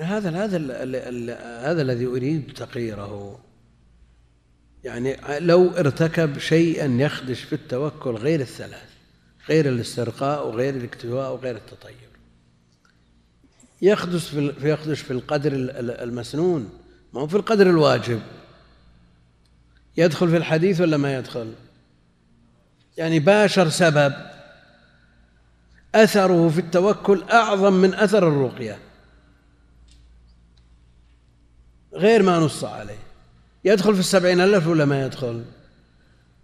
هذا هذا هذا الذي أريد تقريره. يعني لو ارتكب شيئا يخدش في التوكل غير الثلاث غير الاسترقاء وغير الاكتواء وغير التطير. يخدش في يخدش في القدر المسنون ما هو في القدر الواجب. يدخل في الحديث ولا ما يدخل؟ يعني باشر سبب. أثره في التوكل أعظم من أثر الرقية. غير ما نص عليه. يدخل في السبعين ألف ولا ما يدخل؟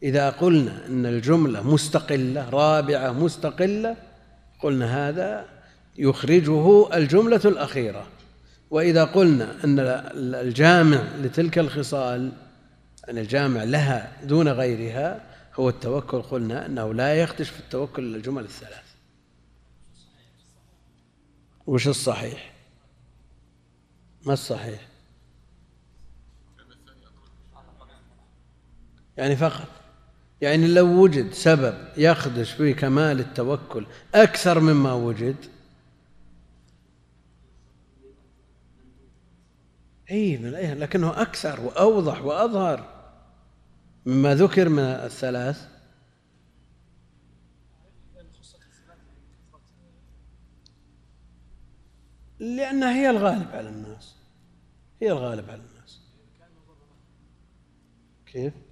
إذا قلنا أن الجملة مستقلة رابعة مستقلة قلنا هذا يخرجه الجملة الأخيرة. وإذا قلنا أن الجامع لتلك الخصال أن الجامع لها دون غيرها هو التوكل قلنا أنه لا يخدش في التوكل إلا الجمل الثلاث. وش الصحيح؟ ما الصحيح؟ يعني فقط. يعني لو وجد سبب يخدش في كمال التوكل أكثر مما وجد. إي من الأيه لكنه أكثر وأوضح وأظهر مما ذكر من الثلاث. لأنها هي الغالب على الناس. هي الغالب على الناس. كيف؟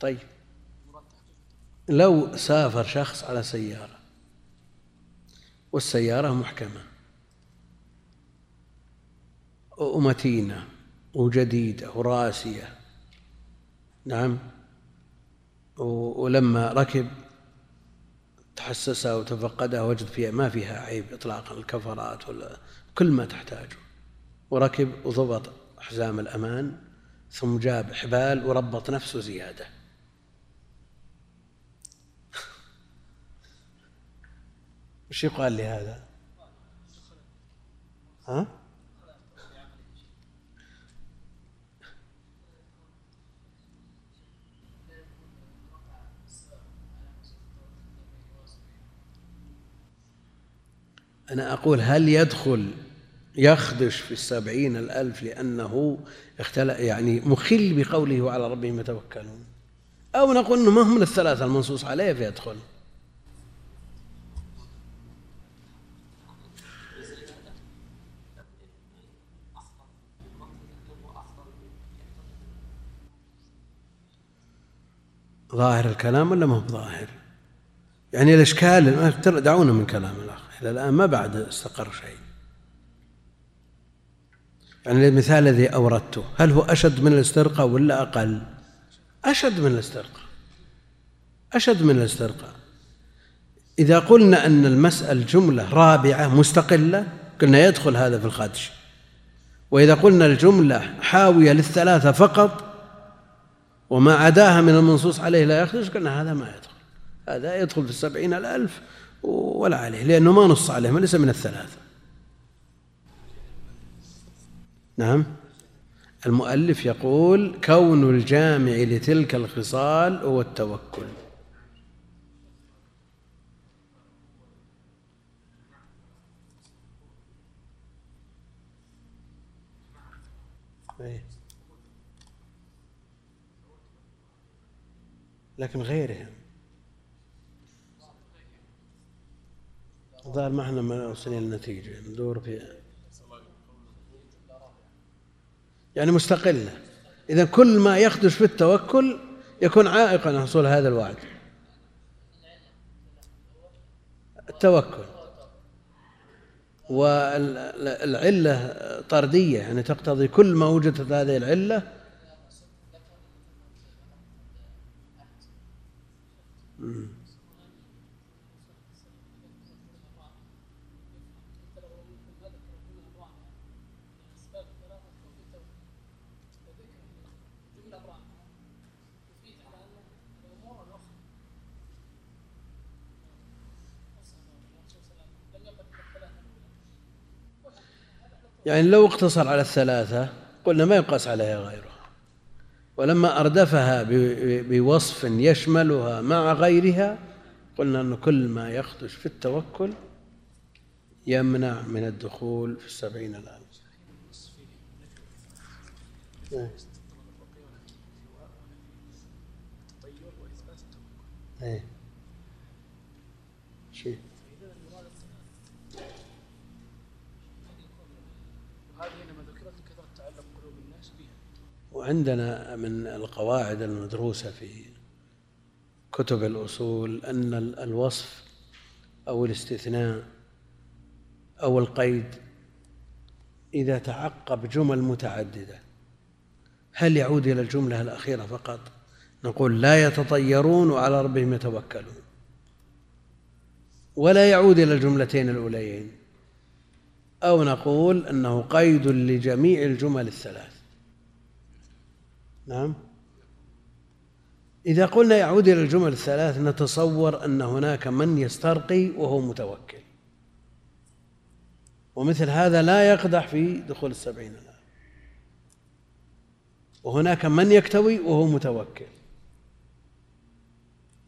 طيب. لو سافر شخص على سيارة والسيارة محكمة ومتينة وجديدة وراسية نعم ولما ركب تحسسها وتفقدها وجد فيها ما فيها عيب إطلاقا الكفرات ولا كل ما تحتاجه. وركب وضبط حزام الأمان ثم جاب حبال وربط نفسه زيادة. وش يقال لهذا ها؟ أنا أقول هل يدخل يخدش في السبعين الألف لأنه اختلق يعني مخل بقوله وعلى ربهم يتوكلون؟ أو نقول أنه ما هم الثلاثة المنصوص عليه فيدخل. ظاهر الكلام ولا ما هو ظاهر؟ يعني الإشكال دعونا من كلام الأخ. إلى الآن ما بعد استقر شيء. يعني المثال الذي أوردته هل هو أشد من الاسترقاء ولا أقل؟ أشد من الاسترقاء أشد من الاسترقاء إذا قلنا أن المسألة جملة رابعة مستقلة قلنا يدخل هذا في الخدش. وإذا قلنا الجملة حاوية للثلاثة فقط وما عداها من المنصوص عليه لا يخرج قلنا هذا ما يدخل. هذا يدخل في السبعين الألف ولا عليه لأنه ما نص عليه ليس من الثلاثة. نعم. المؤلف يقول كون الجامع لتلك الخصال هو التوكل إيه. لكن غيرهم. ظهر ما إحنا وصلنا للنتيجة. ندور في يعني مستقلة. إذا كل ما يخدش في التوكل يكون عائقا حصول هذا الوعد. التوكل. والعلة طردية يعني تقتضي كل ما وجدت هذه العلة يعني لو اقتصر على الثلاثة قلنا ما يقاس عليها غيرها ولما أردفها بوصف يشملها مع غيرها قلنا أن كل ما يخدش في التوكل يمنع من الدخول في السبعين الآن. إيه شيء وعندنا من القواعد المدروسة في كتب الأصول أن الوصف أو الاستثناء أو القيد إذا تعقب جمل متعددة هل يعود إلى الجملة الأخيرة فقط؟ نقول لا يتطيرون وعلى ربهم يتوكلون. ولا يعود إلى الجملتين الأوليين. أو نقول أنه قيد لجميع الجمل الثلاث. نعم. إذا قلنا يعود إلى الجمل الثلاث نتصور أن هناك من يسترقي وهو متوكل. ومثل هذا لا يقدح في دخول السبعين الآن. وهناك من يكتوي وهو متوكل.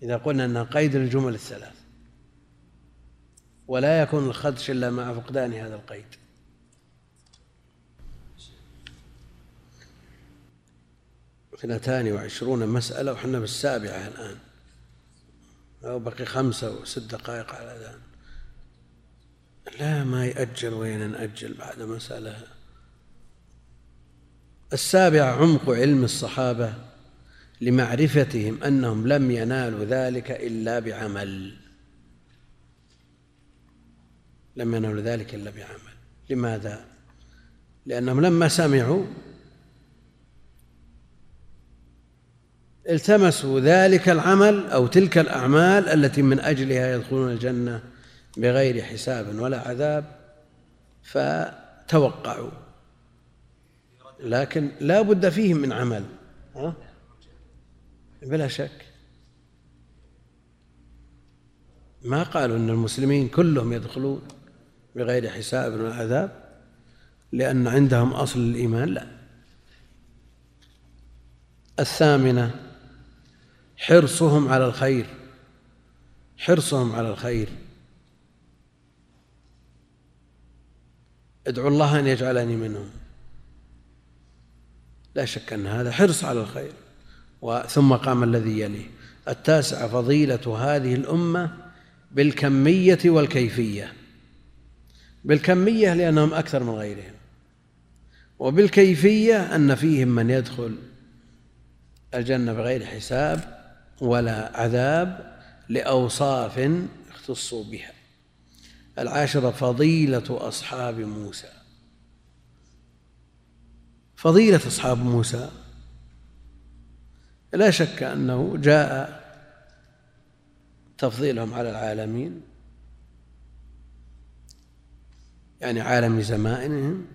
إذا قلنا أنها قيد الجمل الثلاث. ولا يكون الخدش إلا مع فقدان هذا القيد. اثنتان وعشرون مسألة وحنا بالسابعة الآن. أو بقي خمسة وست دقائق على الأذان لا ما يأجل وين نأجل بعد مسألة. السابعة عمق علم الصحابة لمعرفتهم أنهم لم ينالوا ذلك إلا بعمل. لم ينالوا ذلك إلا بعمل. لماذا؟ لأنهم لما سمعوا التمسوا ذلك العمل أو تلك الأعمال التي من أجلها يدخلون الجنة بغير حساب ولا عذاب فتوقعوا. لكن لا بد فيهم من عمل ها؟ بلا شك. ما قالوا إن المسلمين كلهم يدخلون بغير حساب ولا عذاب؟ لأن عندهم أصل الإيمان لا. الثامنة حرصهم على الخير. حرصهم على الخير. ادعو الله أن يجعلني منهم. لا شك أن هذا حرص على الخير. ثم قام الذي يليه. التاسع فضيلة هذه الأمة بالكمية والكيفية. بالكمية لأنهم أكثر من غيرهم. وبالكيفية أن فيهم من يدخل الجنة بغير حساب. ولا عذاب لأوصاف اختصوا بها. العاشرة فضيلة أصحاب موسى. فضيلة أصحاب موسى. لا شك أنه جاء تفضيلهم على العالمين. يعني عالم زمانهم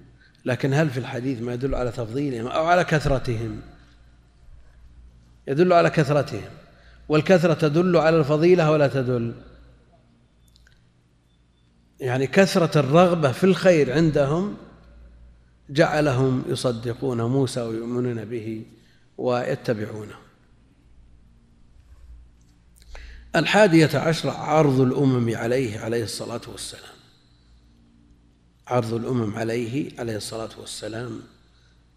لكن هل في الحديث ما يدل على تفضيلهم أو على كثرتهم؟ يدل على كثرتهم. والكثرة تدل على الفضيلة ولا تدل. يعني كثرة الرغبة في الخير عندهم جعلهم يصدقون موسى ويؤمنون به ويتبعونه. الحادية عشرة عرض الأمم عليه عليه الصلاة والسلام. عرض الأمم عليه عليه الصلاة والسلام.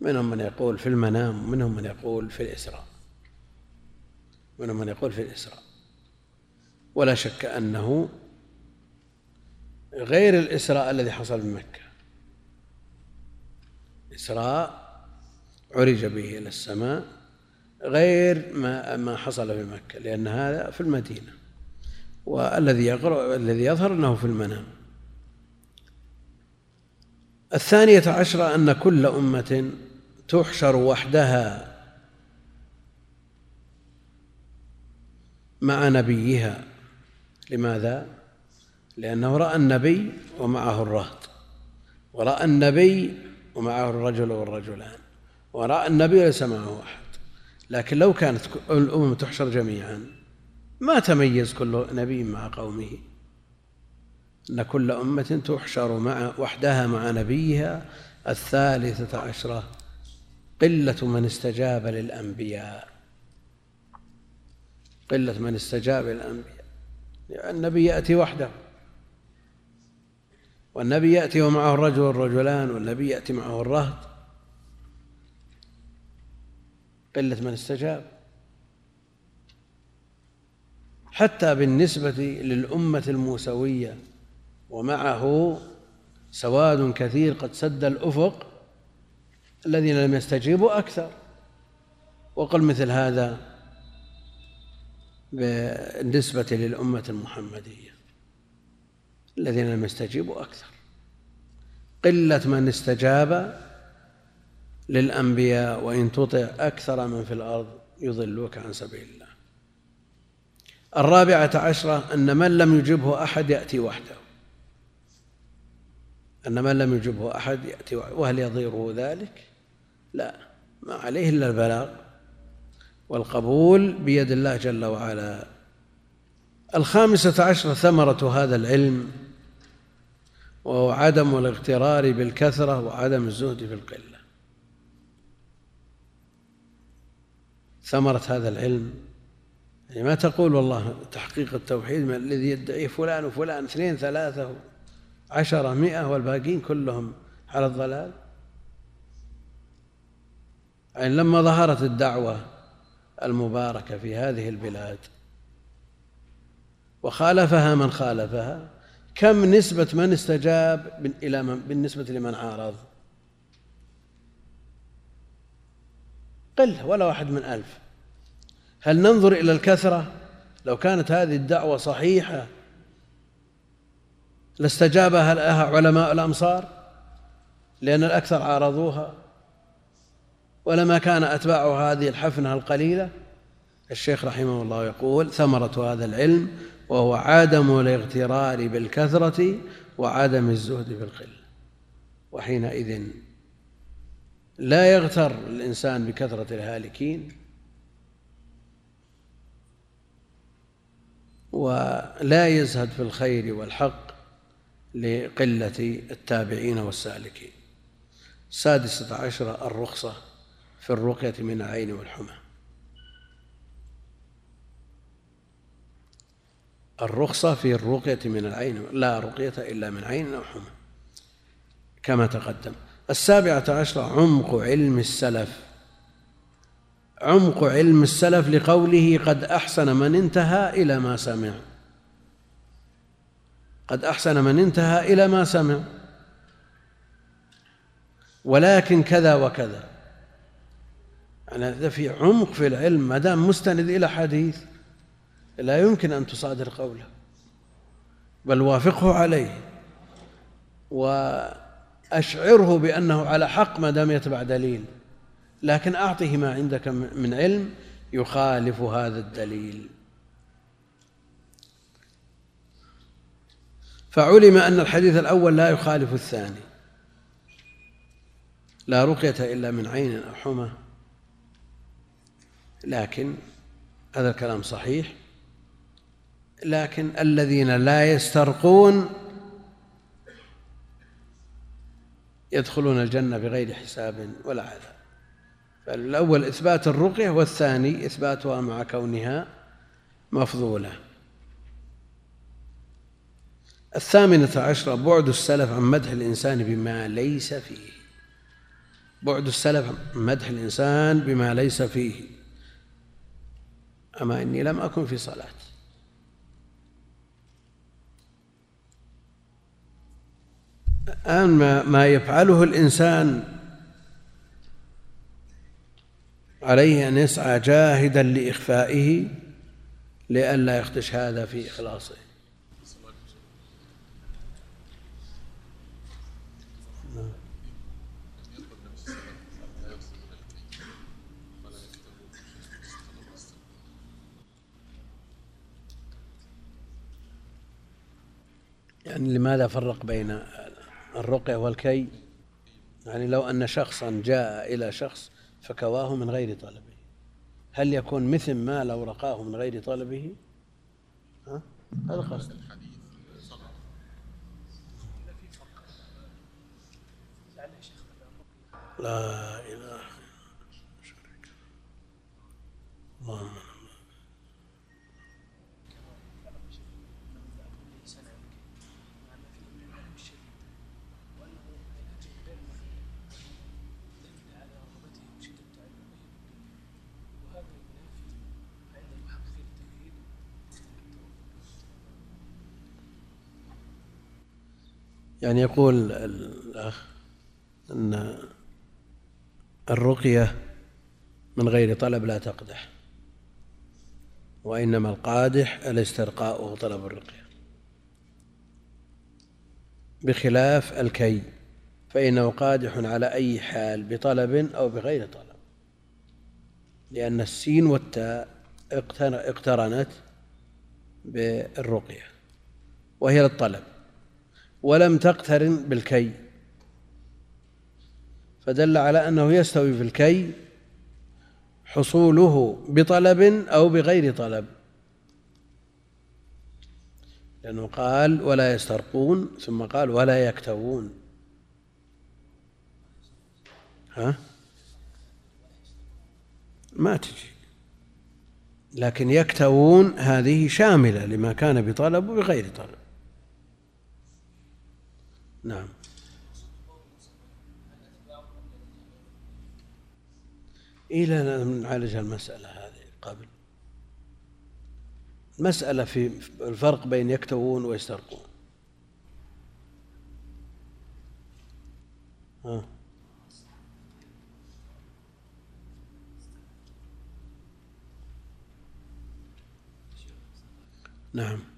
منهم من يقول في المنام ومنهم من يقول في الإسراء. منهم من يقول في الإسراء. ولا شك أنه غير الإسراء الذي حصل بمكة إسراء عرج به إلى السماء غير ما ما حصل في مكة لأن هذا في المدينة. والذي يقرأ الذي يظهر أنه في المنام. الثانية عشرة أن كل أمة تحشر وحدها مع نبيها. لماذا؟ لأنه رأى النبي ومعه الرهط. ورأى النبي ومعه الرجل والرجلان. ورأى النبي وليس معه أحد. لكن لو كانت الأمم تحشر جميعا ما تميز كل نبي مع قومه؟ أن كل أمة تحشر مع وحدها مع نبيها الثالثة عشرة. قلة من استجاب للأنبياء. قلة من استجاب للأنبياء النبي يأتي وحده والنبي يأتي ومعه الرجل والرجلان والنبي يأتي معه الرهط. قلة من استجاب. حتى بالنسبة للأمة الموسوية ومعه سواد كثير قد سد الأفق الذين لم يستجيبوا أكثر. وقل مثل هذا بالنسبة للأمة المحمدية الذين لم يستجيبوا أكثر. قلة من استجاب للأنبياء وإن تطع أكثر من في الأرض يضلوك عن سبيل الله. الرابعة عشرة أن من لم يجبه أحد يأتي وحده. أن من لم يجبه أحد يأتي وحده. وهل يضيره ذلك؟ لا ما عليه إلا البلاغ. والقبول بيد الله جل وعلا. الخامسة عشرة ثمرة هذا العلم وهو عدم الاغترار بالكثرة وعدم الزهد في القلة. ثمرة هذا العلم يعني ما تقول والله تحقيق التوحيد الذي يدعيه فلان وفلان اثنين ثلاثة عشرة مئة والباقين كلهم على الضلال؟ يعني لما ظهرت الدعوة المباركة في هذه البلاد. وخالفها من خالفها كم نسبة من استجاب إلى من بالنسبة لمن عارض؟ قلة ولا واحد من ألف. هل ننظر إلى الكثرة؟ لو كانت هذه الدعوة صحيحة لاستجابها لها علماء الأمصار؟ لأن الأكثر عارضوها. ولما كان أتباع هذه الحفنة القليلة الشيخ رحمه الله يقول ثمرة هذا العلم وهو عدم الاغترار بالكثرة وعدم الزهد بالقلة. وحينئذ لا يغتر الإنسان بكثرة الهالكين ولا يزهد في الخير والحق لقلة التابعين والسالكين. السادسة عشرة الرخصة. في الرقية من العين والحمى. الرخصة في الرقية من العين لا رقية إلا من عين أو حمى كما تقدم. السابعة عشرة عمق علم السلف. عمق علم السلف لقوله قد أحسن من انتهى إلى ما سمع. قد أحسن من انتهى إلى ما سمع. ولكن كذا وكذا. يعني هذا في عمق في العلم ما دام مستند إلى حديث لا يمكن أن تصادر قوله. بل وافقه عليه. وأشعره بأنه على حق ما دام يتبع دليل. لكن أعطه ما عندك من علم يخالف هذا الدليل. فعلم أن الحديث الأول لا يخالف الثاني. لا رقية إلا من عين أو حمى. لكن هذا الكلام صحيح. لكن الذين لا يسترقون يدخلون الجنة بغير حساب ولا عذاب. فالأول إثبات الرقية والثاني إثباتها مع كونها مفضولة. الثامنة عشرة بعد السلف عن مدح الإنسان بما ليس فيه. بعد السلف عن مدح الإنسان بما ليس فيه. أما إني لم أكن في صلاة. الآن ما, يفعله الإنسان عليه أن يسعى جاهدا لإخفائه لئلا يخدش هذا في إخلاصه. يعني لماذا فرق بين الرقية والكي؟ يعني لو أن شخصا جاء إلى شخص فكواه من غير طلبه. هل يكون مثل ما لو رقاه من غير طلبه؟ ها؟ هذا قصد لا إله اللهم يعني يقول الأخ أن الرقية من غير طلب لا تقدح وإنما القادح الاسترقاء وطلب الرقية. بخلاف الكي فإنه قادح على أي حال بطلب أو بغير طلب لأن السين والتاء اقترنت بالرقية وهي للطلب. ولم تقترن بالكي. فدل على أنه يستوي في الكي حصوله بطلب أو بغير طلب. لأنه قال ولا يسترقون ثم قال ولا يكتوون. ها؟ ما تجي. لكن يكتوون هذه شاملة لما كان بطلب وبغير طلب. نعم. إلى نعالج المسألة هذه قبل. مسألة في الفرق بين يكتوون ويسترقون. ها. نعم.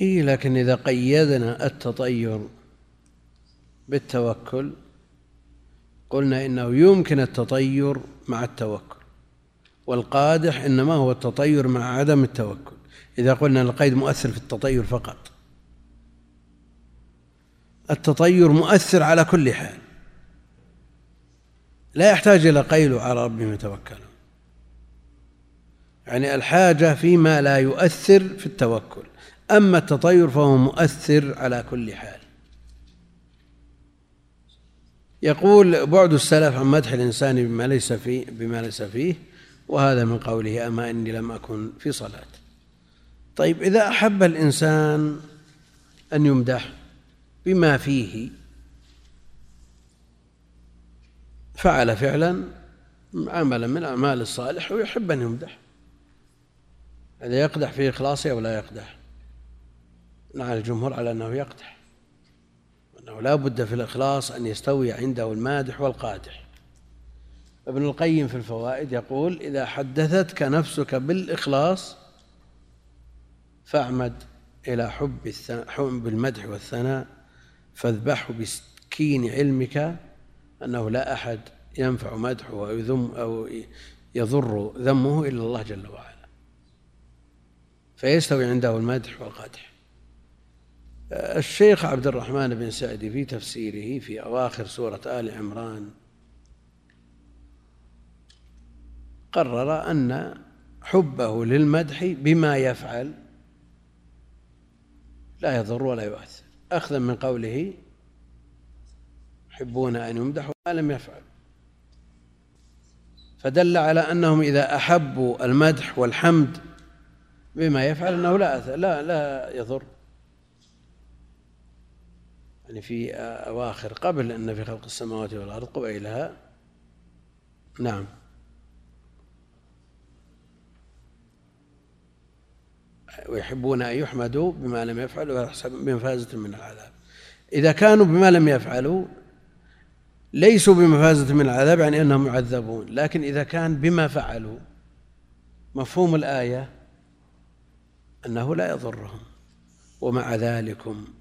إيه لكن إذا قيدنا التطير بالتوكل قلنا إنه يمكن التطير مع التوكل والقادح إنما هو التطير مع عدم التوكل. إذا قلنا القيد مؤثر في التطير فقط. التطير مؤثر على كل حال. لا يحتاج إلى قيل على ربهم يتوكلون يعني الحاجة فيما لا يؤثر في التوكل. أما التطير فهو مؤثر على كل حال. يقول بعد السلف عن مدح الإنسان بما ليس فيه بما ليس فيه وهذا من قوله أما إني لم أكن في صلاة. طيب إذا أحب الإنسان أن يمدح بما فيه فعل فعلا عملا من أعمال الصالح ويحب أن يمدح. هذا يقدح في إخلاصه أو لا يقدح؟ نعم الجمهور على أنه يقدح أنه لا بد في الإخلاص أن يستوي عنده المادح والقادح. ابن القيم في الفوائد يقول إذا حدثتك نفسك بالإخلاص فاعمد إلى حب حب المدح والثناء فاذبحه بسكين علمك أنه لا أحد ينفع مدحه أو يذم أو يضر ذمه إلا الله جل وعلا. فيستوي عنده المدح والقدح الشيخ عبد الرحمن بن سعدي في تفسيره في أواخر سورة آل عمران قرر أن حبه للمدح بما يفعل لا يضر ولا يؤثر. أخذا من قوله يحبون أن يمدحوا ما لم يفعل. فدل على أنهم إذا أحبوا المدح والحمد بما يفعل أنه لا أثر لا لا يضر. يعني في أواخر قبل أن في خلق السماوات والأرض قبيلها نعم. ويحبون أن يحمدوا بما لم يفعلوا بمفازة من العذاب. إذا كانوا بما لم يفعلوا ليسوا بمفازة من العذاب يعني أنهم يعذبون. لكن إذا كان بما فعلوا مفهوم الآية أنه لا يضرهم. ومع ذلكم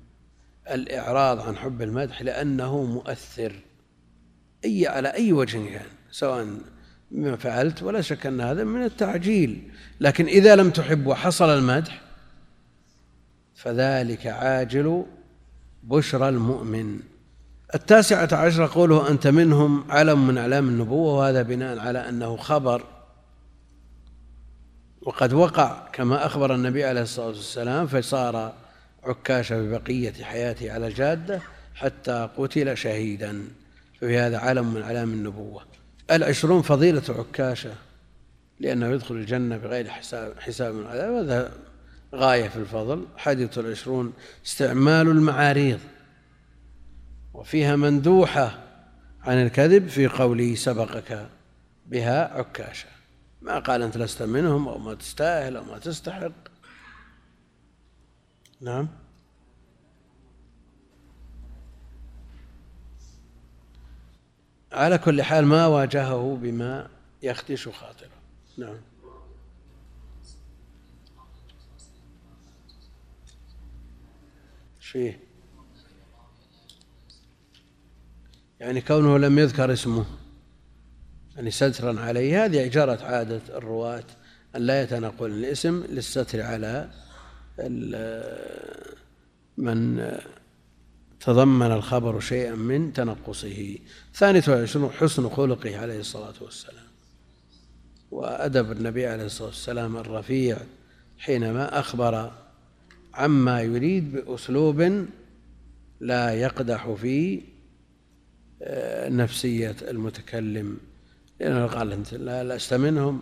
الإعراض عن حب المدح لأنه مؤثر. أي على أي وجه كان سواء بما فعلت ولا شك أن هذا من التعجيل. لكن إذا لم تحب وحصل المدح فذلك عاجل بشرى المؤمن. التاسعة عشرة قوله أنت منهم علم من أعلام النبوة وهذا بناء على أنه خبر. وقد وقع كما أخبر النبي عليه الصلاة والسلام فصار عكاشة ببقية حياته على الجادة حتى قتل شهيدا. ففي هذا علم من أعلام النبوة. العشرون فضيلة عكاشة لأنه يدخل الجنة بغير حساب حساب من عذاب هذا غاية في الفضل. حديث العشرون استعمال المعاريض. وفيها مندوحة عن الكذب في قوله سبقك بها عكاشة ما قال أنت لست منهم أو ما تستاهل أو ما تستحق. نعم. على كل حال ما واجهه بما يخدش خاطره. نعم. فيه يعني كونه لم يذكر اسمه يعني سترا عليه هذه جرت عادة الرواة أن لا يتنقل الاسم للستر على من تضمن الخبر شيئا من تنقصه. وعشرون حسن خلقه عليه الصلاة والسلام وأدب النبي عليه الصلاة والسلام الرفيع حينما أخبر عما يريد بأسلوب لا يقدح في آه، نفسية المتكلم. لأنه قال أنت لا لست منهم.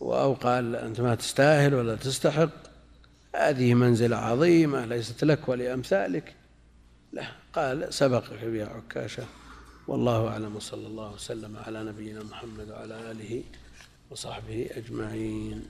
أو قال أنت ما تستاهل ولا تستحق. هذه منزلة عظيمة ليست لك ولأمثالك. لا قال سبقك بها عكاشة. والله أعلم وصلى الله وسلم على نبينا محمد وعلى آله وصحبه أجمعين.